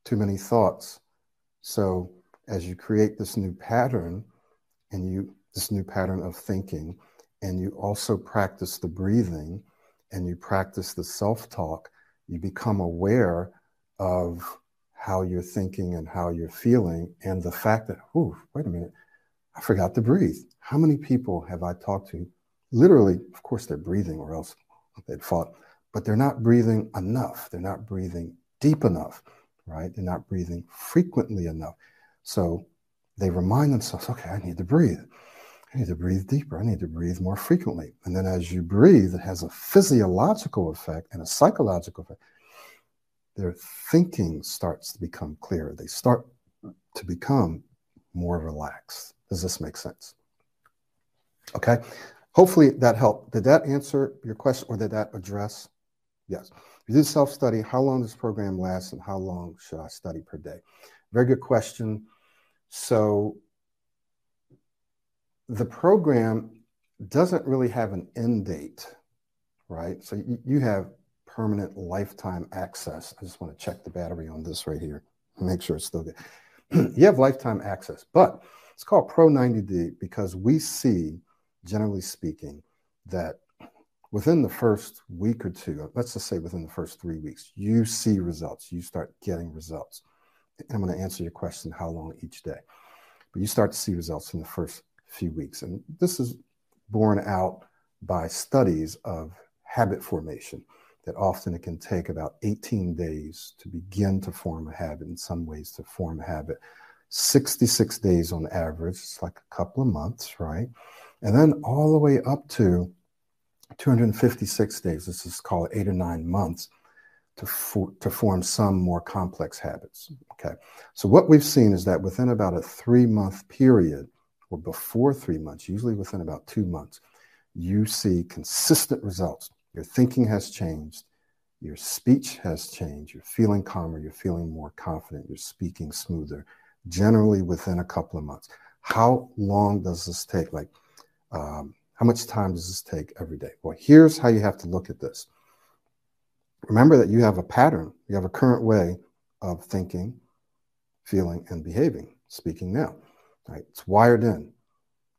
too many thoughts. So, as you create this new pattern and you, this new pattern of thinking, and you also practice the breathing, and you practice the self talk, you become aware of how you're thinking and how you're feeling, and the fact that, oh, wait a minute, I forgot to breathe. How many people have I talked to? Literally, of course, they're breathing, or else they'd fought, but they're not breathing enough. They're not breathing deep enough, right? They're not breathing frequently enough. So they remind themselves, okay, I need to breathe. I need to breathe deeper. I need to breathe more frequently. And then as you breathe, it has a physiological effect and a psychological effect. Their thinking starts to become clearer. They start to become more relaxed. Does this make sense? Okay. Hopefully that helped. Did that answer your question or did that address? Yes. You did self study. How long does program last and how long should I study per day? Very good question. So the program doesn't really have an end date, right? So you, have permanent lifetime access. I just want to check the battery on this right here, make sure it's still good. [clears throat] you have lifetime access, but it's called Pro 90D because we see, generally speaking, that within the first week or two, let's just say within the first three weeks, you see results. You start getting results. And I'm going to answer your question how long each day. But you start to see results in the first few weeks. And this is borne out by studies of habit formation that often it can take about 18 days to begin to form a habit, in some ways, to form a habit. 66 days on average, it's like a couple of months, right? And then all the way up to 256 days, this is called eight or nine months, to, for, to form some more complex habits. Okay. So, what we've seen is that within about a three month period, or before three months, usually within about two months, you see consistent results. Your thinking has changed, your speech has changed, you're feeling calmer, you're feeling more confident, you're speaking smoother, generally within a couple of months. How long does this take? Like, um, how much time does this take every day? Well, here's how you have to look at this. Remember that you have a pattern, you have a current way of thinking, feeling, and behaving, speaking now. Right? It's wired in.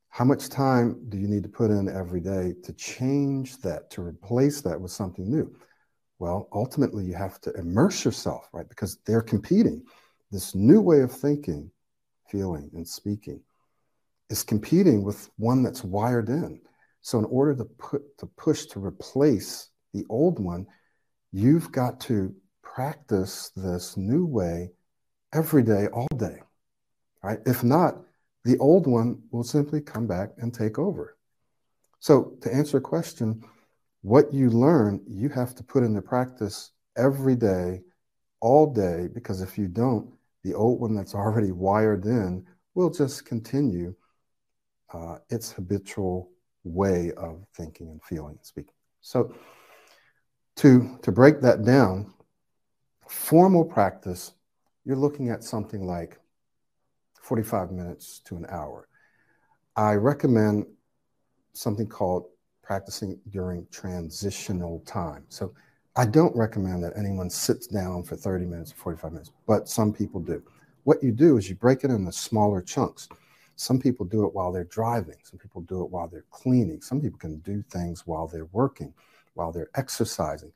How much time do you need to put in every day to change that, to replace that with something new? Well, ultimately, you have to immerse yourself, right? Because they're competing. This new way of thinking, feeling, and speaking is competing with one that's wired in. So in order to put to push to replace the old one, you've got to practice this new way every day, all day. Right? If not, the old one will simply come back and take over. So to answer a question, what you learn, you have to put into practice every day, all day, because if you don't, the old one that's already wired in will just continue uh, its habitual way of thinking and feeling and speaking. So, to, to break that down, formal practice, you're looking at something like 45 minutes to an hour. I recommend something called practicing during transitional time. So, I don't recommend that anyone sits down for 30 minutes or 45 minutes, but some people do. What you do is you break it into smaller chunks. Some people do it while they're driving. Some people do it while they're cleaning. Some people can do things while they're working, while they're exercising.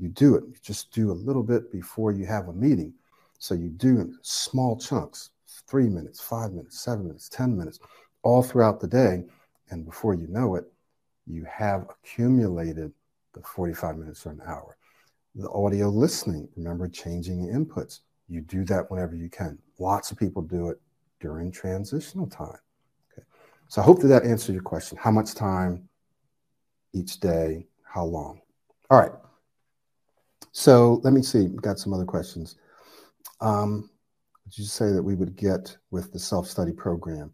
You do it. You just do a little bit before you have a meeting. So you do in small chunks, three minutes, five minutes, seven minutes, 10 minutes, all throughout the day. And before you know it, you have accumulated the 45 minutes or an hour. The audio listening, remember changing inputs. You do that whenever you can. Lots of people do it during transitional time. Okay. So I hope that that answered your question. How much time each day? How long? All right. So let me see. Got some other questions. Um, would you say that we would get with the self-study program?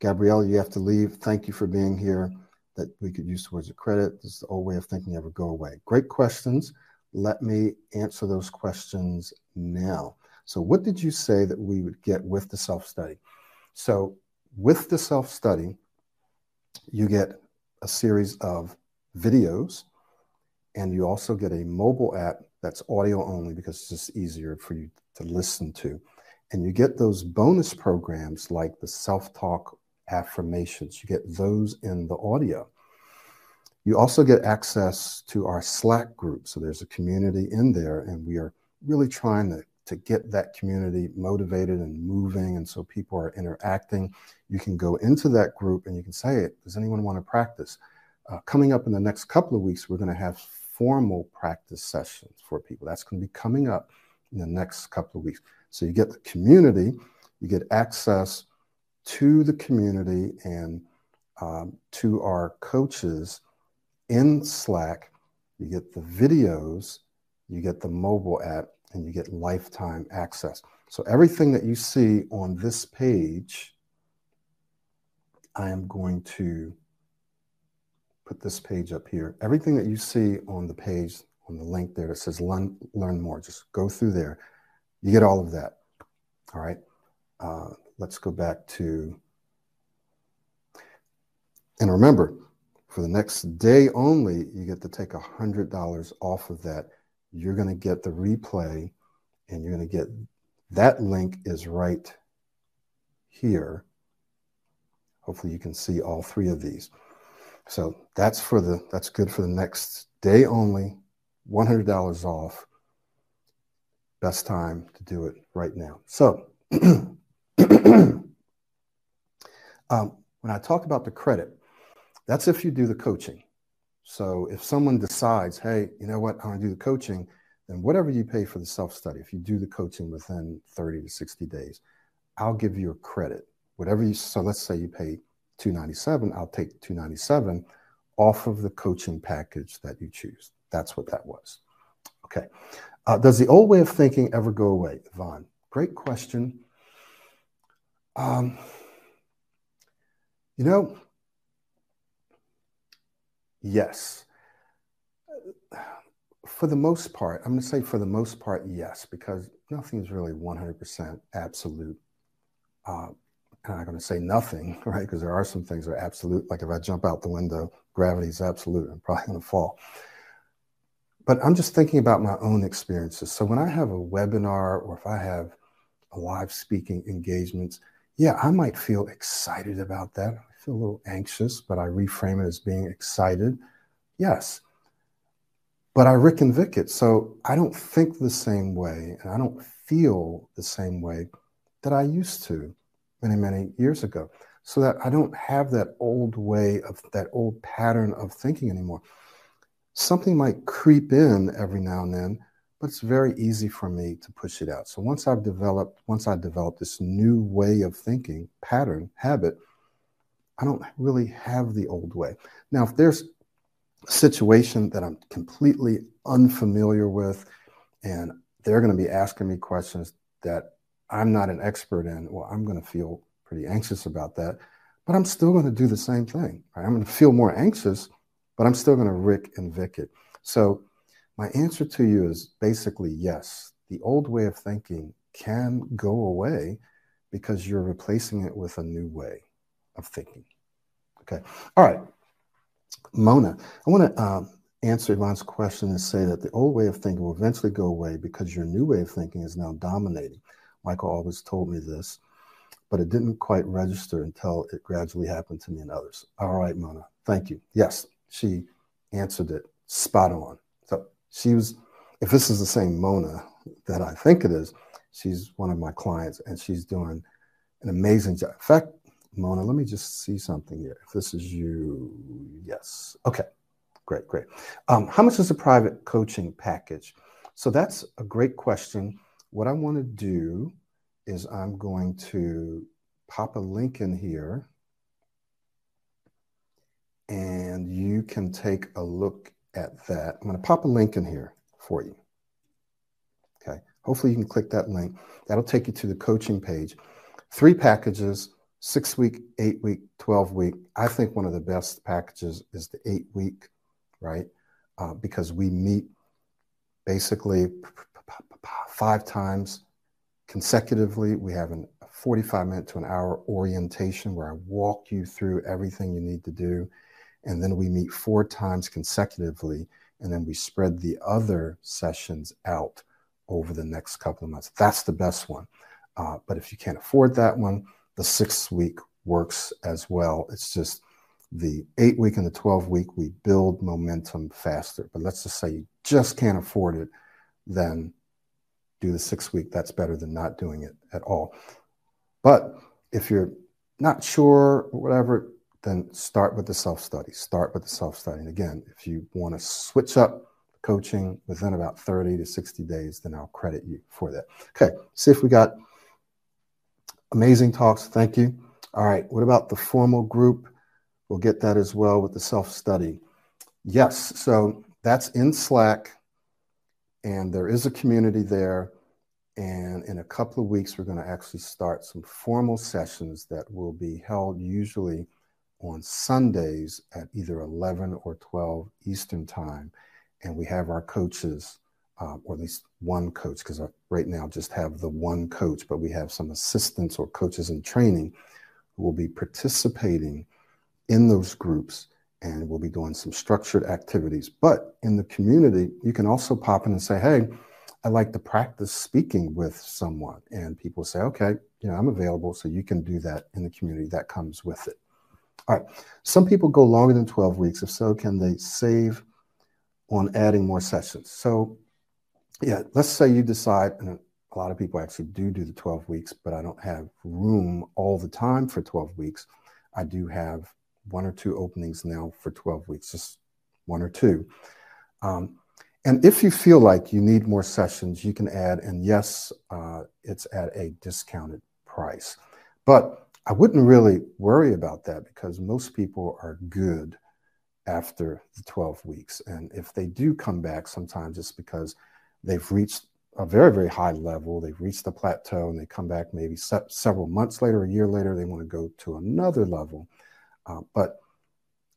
Gabrielle, you have to leave. Thank you for being here. That we could use towards a credit. This is the old way of thinking ever go away. Great questions. Let me answer those questions now. So, what did you say that we would get with the self study? So, with the self study, you get a series of videos, and you also get a mobile app that's audio only because it's just easier for you to listen to. And you get those bonus programs like the self talk affirmations, you get those in the audio. You also get access to our Slack group. So there's a community in there, and we are really trying to to get that community motivated and moving. And so people are interacting. You can go into that group and you can say, Does anyone want to practice? Uh, coming up in the next couple of weeks, we're going to have formal practice sessions for people. That's going to be coming up in the next couple of weeks. So you get the community, you get access to the community and um, to our coaches in Slack. You get the videos, you get the mobile app, and you get lifetime access. So everything that you see on this page, I am going to put this page up here. Everything that you see on the page, on the link there that says learn, learn more, just go through there. You get all of that. All right. Uh, let's go back to, and remember, for the next day only, you get to take a $100 off of that you're going to get the replay and you're going to get that link is right here. Hopefully you can see all three of these. So that's for the that's good for the next day only, $100 off. Best time to do it right now. So [clears throat] um, when I talk about the credit, that's if you do the coaching. So if someone decides, hey, you know what, I want to do the coaching, then whatever you pay for the self study, if you do the coaching within 30 to 60 days, I'll give you a credit. Whatever you, so let's say you pay 297, I'll take 297 off of the coaching package that you choose. That's what that was. Okay. Uh, does the old way of thinking ever go away, Yvonne? Great question. Um, you know, Yes. For the most part, I'm going to say for the most part, yes, because nothing is really 100% absolute. Uh, I'm not going to say nothing, [laughs] right? Because there are some things that are absolute. Like if I jump out the window, gravity is absolute. I'm probably going to fall. But I'm just thinking about my own experiences. So when I have a webinar or if I have a live speaking engagements, yeah, I might feel excited about that I feel a little anxious, but I reframe it as being excited. Yes. But I Rick and it. So I don't think the same way and I don't feel the same way that I used to many, many years ago so that I don't have that old way of that old pattern of thinking anymore. Something might creep in every now and then, but it's very easy for me to push it out. So once I've developed, once I develop this new way of thinking, pattern, habit, I don't really have the old way. Now, if there's a situation that I'm completely unfamiliar with, and they're going to be asking me questions that I'm not an expert in, well, I'm going to feel pretty anxious about that. But I'm still going to do the same thing. Right? I'm going to feel more anxious, but I'm still going to Rick and Vic it. So my answer to you is basically yes. The old way of thinking can go away because you're replacing it with a new way of thinking. Okay. All right. Mona, I want to um, answer Yvonne's question and say that the old way of thinking will eventually go away because your new way of thinking is now dominating. Michael always told me this, but it didn't quite register until it gradually happened to me and others. All right, Mona, thank you. Yes, she answered it spot on. So she was, if this is the same Mona that I think it is, she's one of my clients and she's doing an amazing job. In fact, Mona, let me just see something here. If this is you, yes. Okay, great, great. Um, how much is a private coaching package? So that's a great question. What I want to do is I'm going to pop a link in here and you can take a look at that. I'm going to pop a link in here for you. Okay. Hopefully you can click that link. That'll take you to the coaching page. Three packages, six week, eight week, 12 week. I think one of the best packages is the eight week, right? Uh, because we meet basically five times consecutively. We have a 45 minute to an hour orientation where I walk you through everything you need to do. And then we meet four times consecutively. And then we spread the other sessions out over the next couple of months. That's the best one. Uh, but if you can't afford that one, the six week works as well. It's just the eight week and the 12 week, we build momentum faster. But let's just say you just can't afford it, then do the six week. That's better than not doing it at all. But if you're not sure or whatever, then start with the self study. Start with the self study. And again, if you want to switch up coaching within about 30 to 60 days, then I'll credit you for that. Okay, see if we got amazing talks. Thank you. All right, what about the formal group? We'll get that as well with the self study. Yes, so that's in Slack and there is a community there. And in a couple of weeks, we're going to actually start some formal sessions that will be held usually on Sundays at either 11 or 12 Eastern Time. And we have our coaches, uh, or at least one coach, because right now just have the one coach, but we have some assistants or coaches in training who will be participating in those groups and we'll be doing some structured activities. But in the community, you can also pop in and say, hey, I like to practice speaking with someone. And people say, okay, you know, I'm available. So you can do that in the community. That comes with it. All right. Some people go longer than 12 weeks. If so, can they save on adding more sessions? So, yeah, let's say you decide, and a lot of people actually do do the 12 weeks, but I don't have room all the time for 12 weeks. I do have one or two openings now for 12 weeks, just one or two. Um, and if you feel like you need more sessions, you can add, and yes, uh, it's at a discounted price. But I wouldn't really worry about that because most people are good after the 12 weeks. And if they do come back, sometimes it's because they've reached a very, very high level, they've reached the plateau, and they come back maybe se- several months later, a year later, they want to go to another level. Uh, but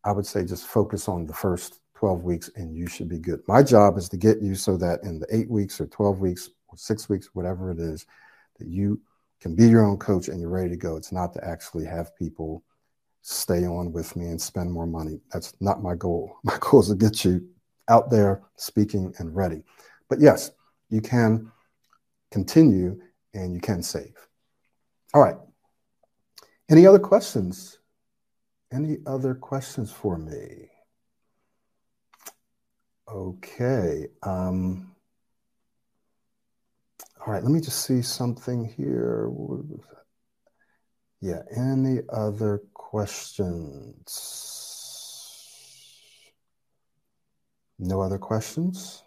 I would say just focus on the first 12 weeks and you should be good. My job is to get you so that in the eight weeks or 12 weeks or six weeks, whatever it is, that you can be your own coach and you're ready to go. It's not to actually have people stay on with me and spend more money. That's not my goal. [laughs] My goal is to get you out there speaking and ready. But yes, you can continue and you can save. All right. Any other questions? Any other questions for me? Okay. Um, all right, let me just see something here. Yeah, any other questions? No other questions?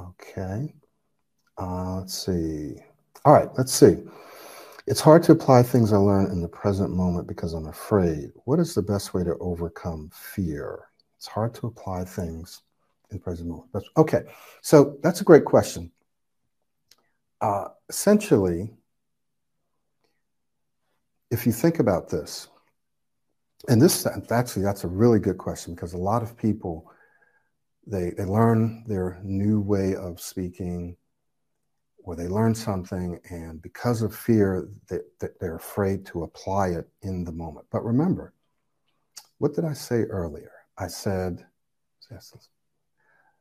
Okay. Uh, let's see. All right, let's see. It's hard to apply things I learned in the present moment because I'm afraid. What is the best way to overcome fear? It's hard to apply things in moment. That's, okay, so that's a great question. Uh, essentially, if you think about this, and this actually that's a really good question because a lot of people they they learn their new way of speaking or they learn something and because of fear they, they're afraid to apply it in the moment but remember what did i say earlier i said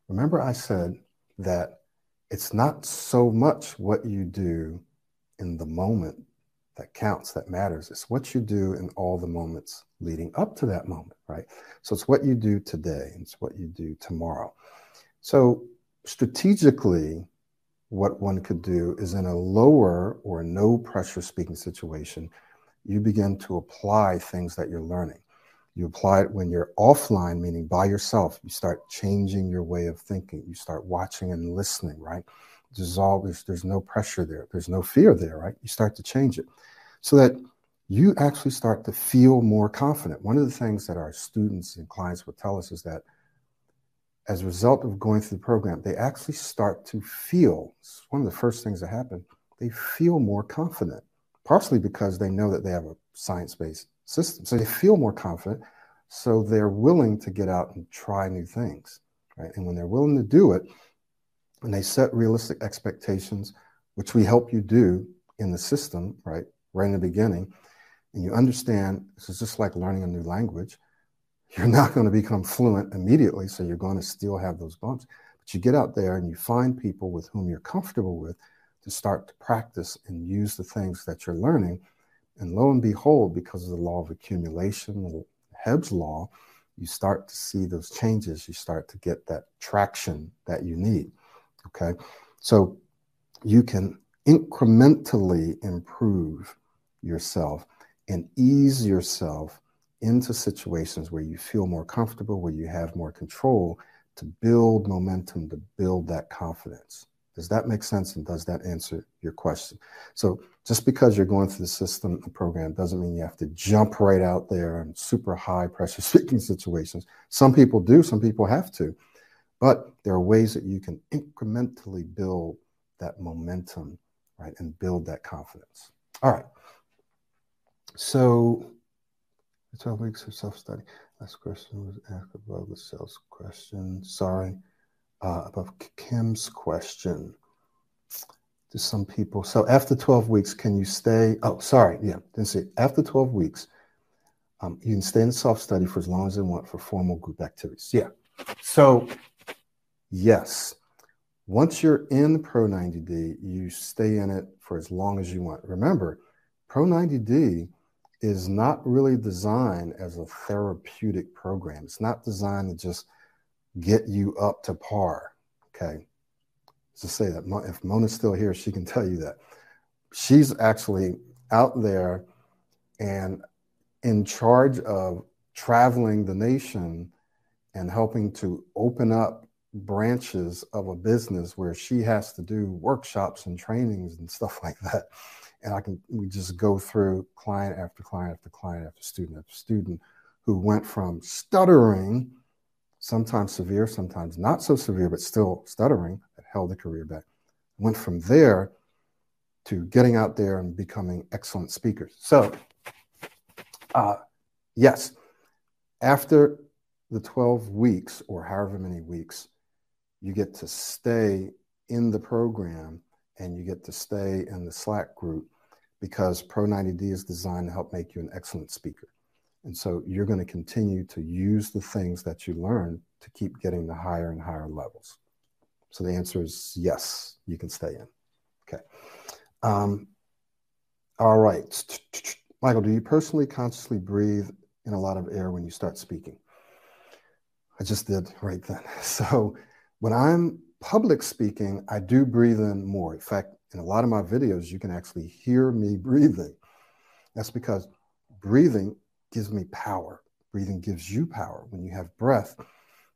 remember i said that it's not so much what you do in the moment that counts, that matters. It's what you do in all the moments leading up to that moment, right? So it's what you do today, and it's what you do tomorrow. So strategically, what one could do is in a lower or no pressure speaking situation, you begin to apply things that you're learning. You apply it when you're offline, meaning by yourself. You start changing your way of thinking. You start watching and listening, right? There's always there's no pressure there. There's no fear there, right? You start to change it so that you actually start to feel more confident. One of the things that our students and clients will tell us is that as a result of going through the program, they actually start to feel it's one of the first things that happen, they feel more confident, partially because they know that they have a science based system. So they feel more confident. So they're willing to get out and try new things. Right. And when they're willing to do it, and they set realistic expectations, which we help you do in the system, right? right in the beginning, and you understand this is just like learning a new language, [laughs] you're not going to become fluent immediately. So you're going to still have those bumps. But you get out there and you find people with whom you're comfortable with to start to practice and use the things that you're learning. And lo and behold, because of the law of accumulation, Hebb's law, you start to see those changes. You start to get that traction that you need. Okay. So you can incrementally improve yourself and ease yourself into situations where you feel more comfortable, where you have more control to build momentum, to build that confidence. Does that make sense? And does that answer your question? So just because you're going through the system the program doesn't mean you have to jump right out there in super high pressure [laughs] speaking situations. Some people do, some people have to. But there are ways that you can incrementally build that momentum, right, and build that confidence. All right. So, 12 weeks of self study. Last question was asked above the sales question. Sorry, uh, above Kim's question. To some people. So, after 12 weeks, can you stay? Oh, sorry. Yeah, didn't see. After 12 weeks, um, you can stay in self study for as long as you want for formal group activities. Yeah. So, yes. Once you're in Pro 90D, you stay in it for as long as you want. Remember, Pro 90D is not really designed as a therapeutic program. It's not designed to just get you up to par. Okay. Just say that if Mona's still here, she can tell you that. She's actually out there and in charge of traveling the nation and helping to open up branches of a business where she has to do workshops and trainings and stuff [laughs] like that and I can we just go through client after client after client after student after student who went from stuttering, sometimes severe, sometimes not so severe, but still stuttering, that held the career back, went from there to getting out there and becoming excellent speakers. So, uh, yes, after the 12 weeks or however many weeks, you get to stay in the program and you get to stay in the Slack group because Pro 90D is designed to help make you an excellent speaker. And so you're going to continue to use the things that you learn to keep getting the higher and higher levels. So the answer is yes, you can stay in. Okay. Um, all right. [tsk] Michael, do you personally consciously breathe in a lot of air when you start speaking? I just did right then. [laughs] So when I'm public speaking, I do breathe in more. In fact, In a lot of my videos, you can actually hear me [laughs] breathing. That's because breathing gives me power. Breathing gives you power. When you have breath,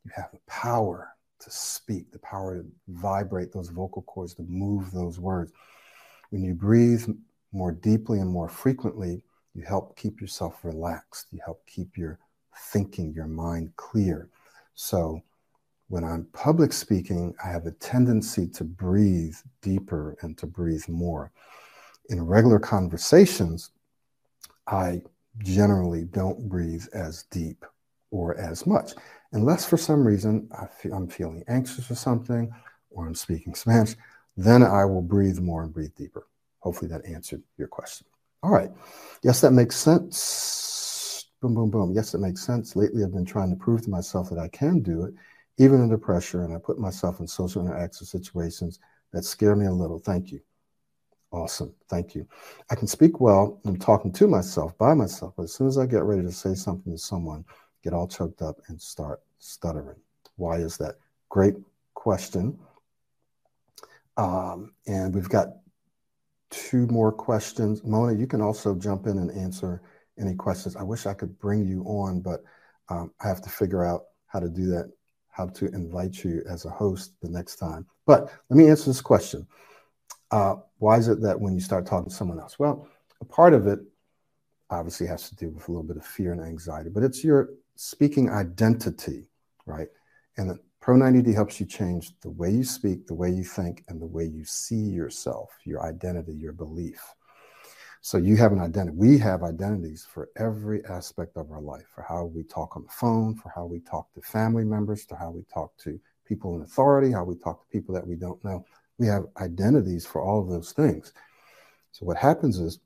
you have the power to speak, the power to vibrate those vocal cords, to move those words. When you breathe more deeply and more frequently, you help keep yourself relaxed. You help keep your thinking, your mind clear. So when I'm public speaking, I have a tendency to breathe deeper and to breathe more. In regular conversations, I generally don't breathe as deep or as much, unless for some reason feel, I'm feeling anxious or something, or I'm speaking Spanish, then I will breathe more and breathe deeper. Hopefully that answered your question. All right. Yes, that makes sense. Boom, boom, boom. Yes, it makes sense. Lately, I've been trying to prove to myself that I can do it, even under pressure, and I put myself in social interaction situations that scare me a little. Thank you. Awesome. Thank you. I can speak well. I'm talking to myself, by myself, but as soon as I get ready to say something to someone, get all choked up and start stuttering. Why is that? Great question. Um, and we've got two more questions. Mona, you can also jump in and answer any questions. I wish I could bring you on, but um, I have to figure out how to do that, how to invite you as a host the next time. But let me answer this question. Uh, why is it that when you start talking to someone else? Well, a part of it obviously has to do with a little bit of fear and anxiety, but it's your speaking identity, right? And Pro 90D helps you change the way you speak, the way you think, and the way you see yourself, your identity, your belief. So you have an identity. We have identities for every aspect of our life, for how we talk on the phone, for how we talk to family members, to how we talk to people in authority, how we talk to people that we don't know. We have identities for all of those things. So what happens is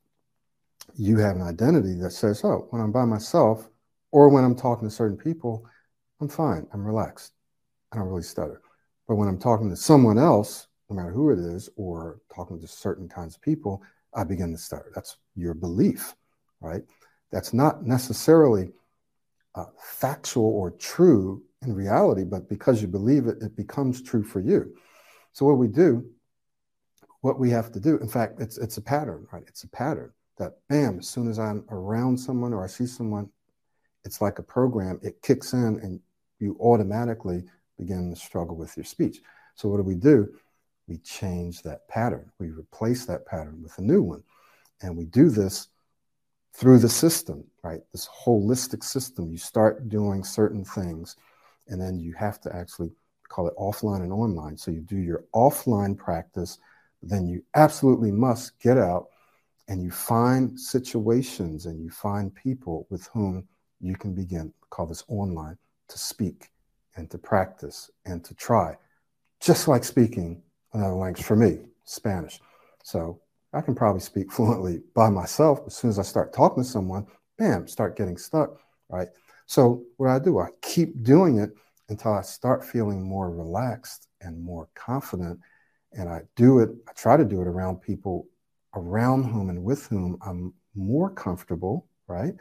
you have an identity that says, oh, when I'm by myself or when I'm talking to certain people, I'm fine, I'm relaxed. I don't really stutter. But when I'm talking to someone else, no matter who it is, or talking to certain kinds of people, I begin to stutter. That's your belief, right? That's not necessarily uh, factual or true in reality, but because you believe it, it becomes true for you. So what we do, what we have to do, in fact, it's it's a pattern, right? It's a pattern that bam, as soon as I'm around someone or I see someone, it's like a program, it kicks in and you automatically begin to struggle with your speech. So, what do we do? We change that pattern. We replace that pattern with a new one. And we do this through the system, right? This holistic system. You start doing certain things, and then you have to actually call it offline and online. So, you do your offline practice, then you absolutely must get out and you find situations and you find people with whom you can begin, call this online, to speak and to practice and to try, just like speaking another language for me, Spanish. So I can probably speak [laughs] fluently by myself. As soon as I start talking to someone, bam, start getting stuck, right? So what I do, I keep doing it until I start feeling more relaxed and more confident. And I do it, I try to do it around people around whom and with whom I'm more comfortable, right?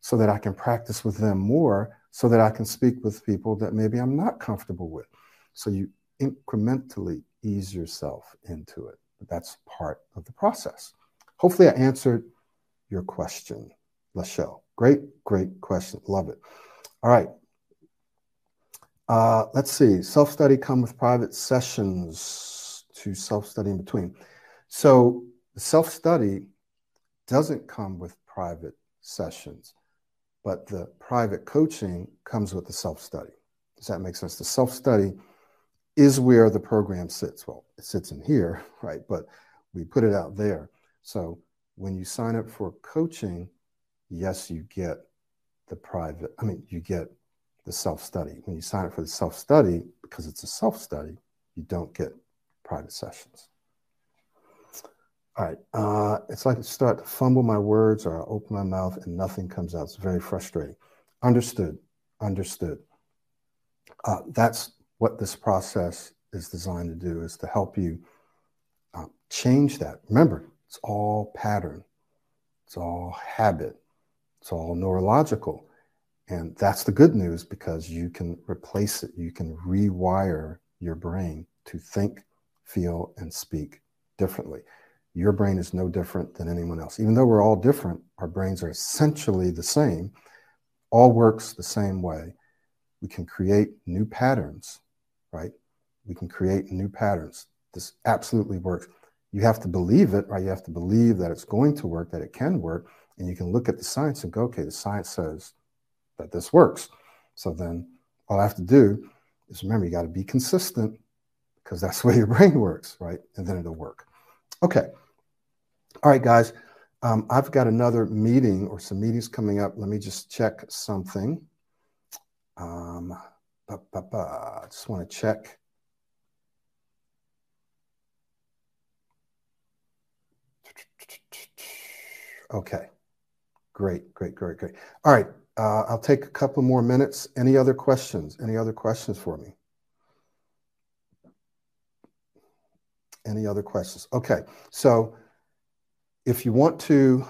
So that I can practice with them more so that I can speak with people that maybe I'm not comfortable with. So you incrementally ease yourself into it. That's part of the process. Hopefully, I answered your question, Lachelle. Great, great question. Love it. All right. Uh, let's see. Self study come with private sessions to self study in between. So, self study doesn't come with private sessions but the private coaching comes with the self study. Does that make sense? The self study is where the program sits. Well, it sits in here, [laughs] right? But we put it out there. So when you sign up for coaching, yes, you get the private, I mean, you get the self study. When you sign up for the self study, because it's a self study, you don't get private sessions. All right. Uh, it's like I start to fumble my words or I open my mouth and nothing comes out. It's very frustrating. Understood. Understood. Uh, that's what this process is designed to do is to help you uh, change that. Remember, it's all pattern. It's all habit. It's all neurological. And that's the good news because you can replace it. You can rewire your brain to think, feel, and speak differently. Your brain is no different than anyone else. Even though we're all different, our brains are essentially the same, all works the same way. We can create new patterns, right? We can create new patterns. This absolutely works. You have to believe it, right? You have to believe that it's going to work, that it can work. And you can look at the science and go, okay, the science says that this works. So then all I have to do is remember, you got to be consistent because that's the way your brain works, right? And then it'll work. Okay. All right, guys. Um, I've got another meeting or some meetings coming up. Let me just check something. Um, I just want to check. Okay. Great, great, great, great. All right. Uh, I'll take a couple more minutes. Any other questions? Any other questions for me? Any other questions? Okay. So if you want to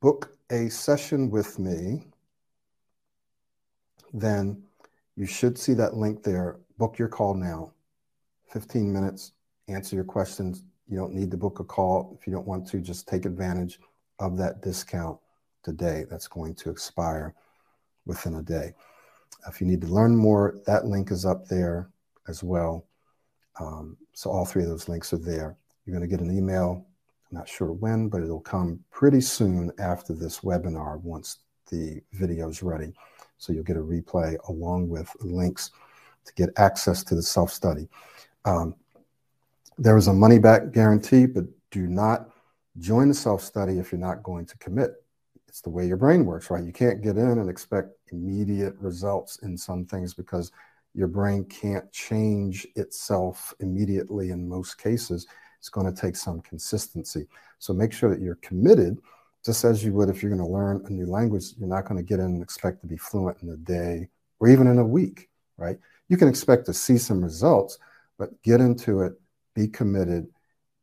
book a session with me, then you should see that link there. Book your call now. 15 minutes, answer your questions. You don't need to book a call. If you don't want to, just take advantage of that discount today. That's going to expire within a day. If you need to learn more, that link is up there as well. Um, so all three of those links are there. You're going to get an email. I'm not sure when, but it'll come pretty soon after this webinar once the video is ready. So you'll get a replay along with links to get access to the self-study. Um, there is a money back guarantee, but do not join the self-study if you're not going to commit it's the way your brain works, right? You can't get in and expect immediate results in some things because your brain can't change itself immediately in most cases. It's going to take some consistency. So make sure that you're committed, just as you would if you're going to learn a new language. You're not going to get in and expect to be fluent in a day or even in a week, right? You can expect to see some results, but get into it, be committed,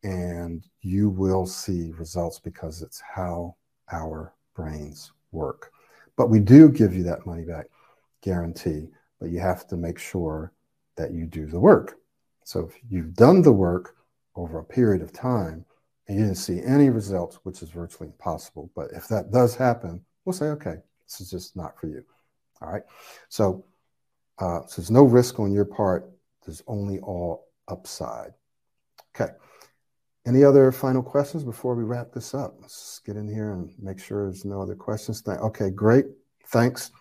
and you will see results because it's how our brains work. But we do give you that money back guarantee, but you have to make sure that you do the work. So if you've done the work over a period of time and you didn't see any results, which is virtually impossible, but if that does happen, we'll say, okay, this is just not for you. All right. So, uh, so there's no risk on your part. There's only all upside. Okay. Any other final questions before we wrap this up? Let's get in here and make sure there's no other questions. Okay, great. Thanks.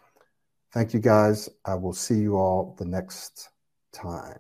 Thank you, guys. I will see you all the next time.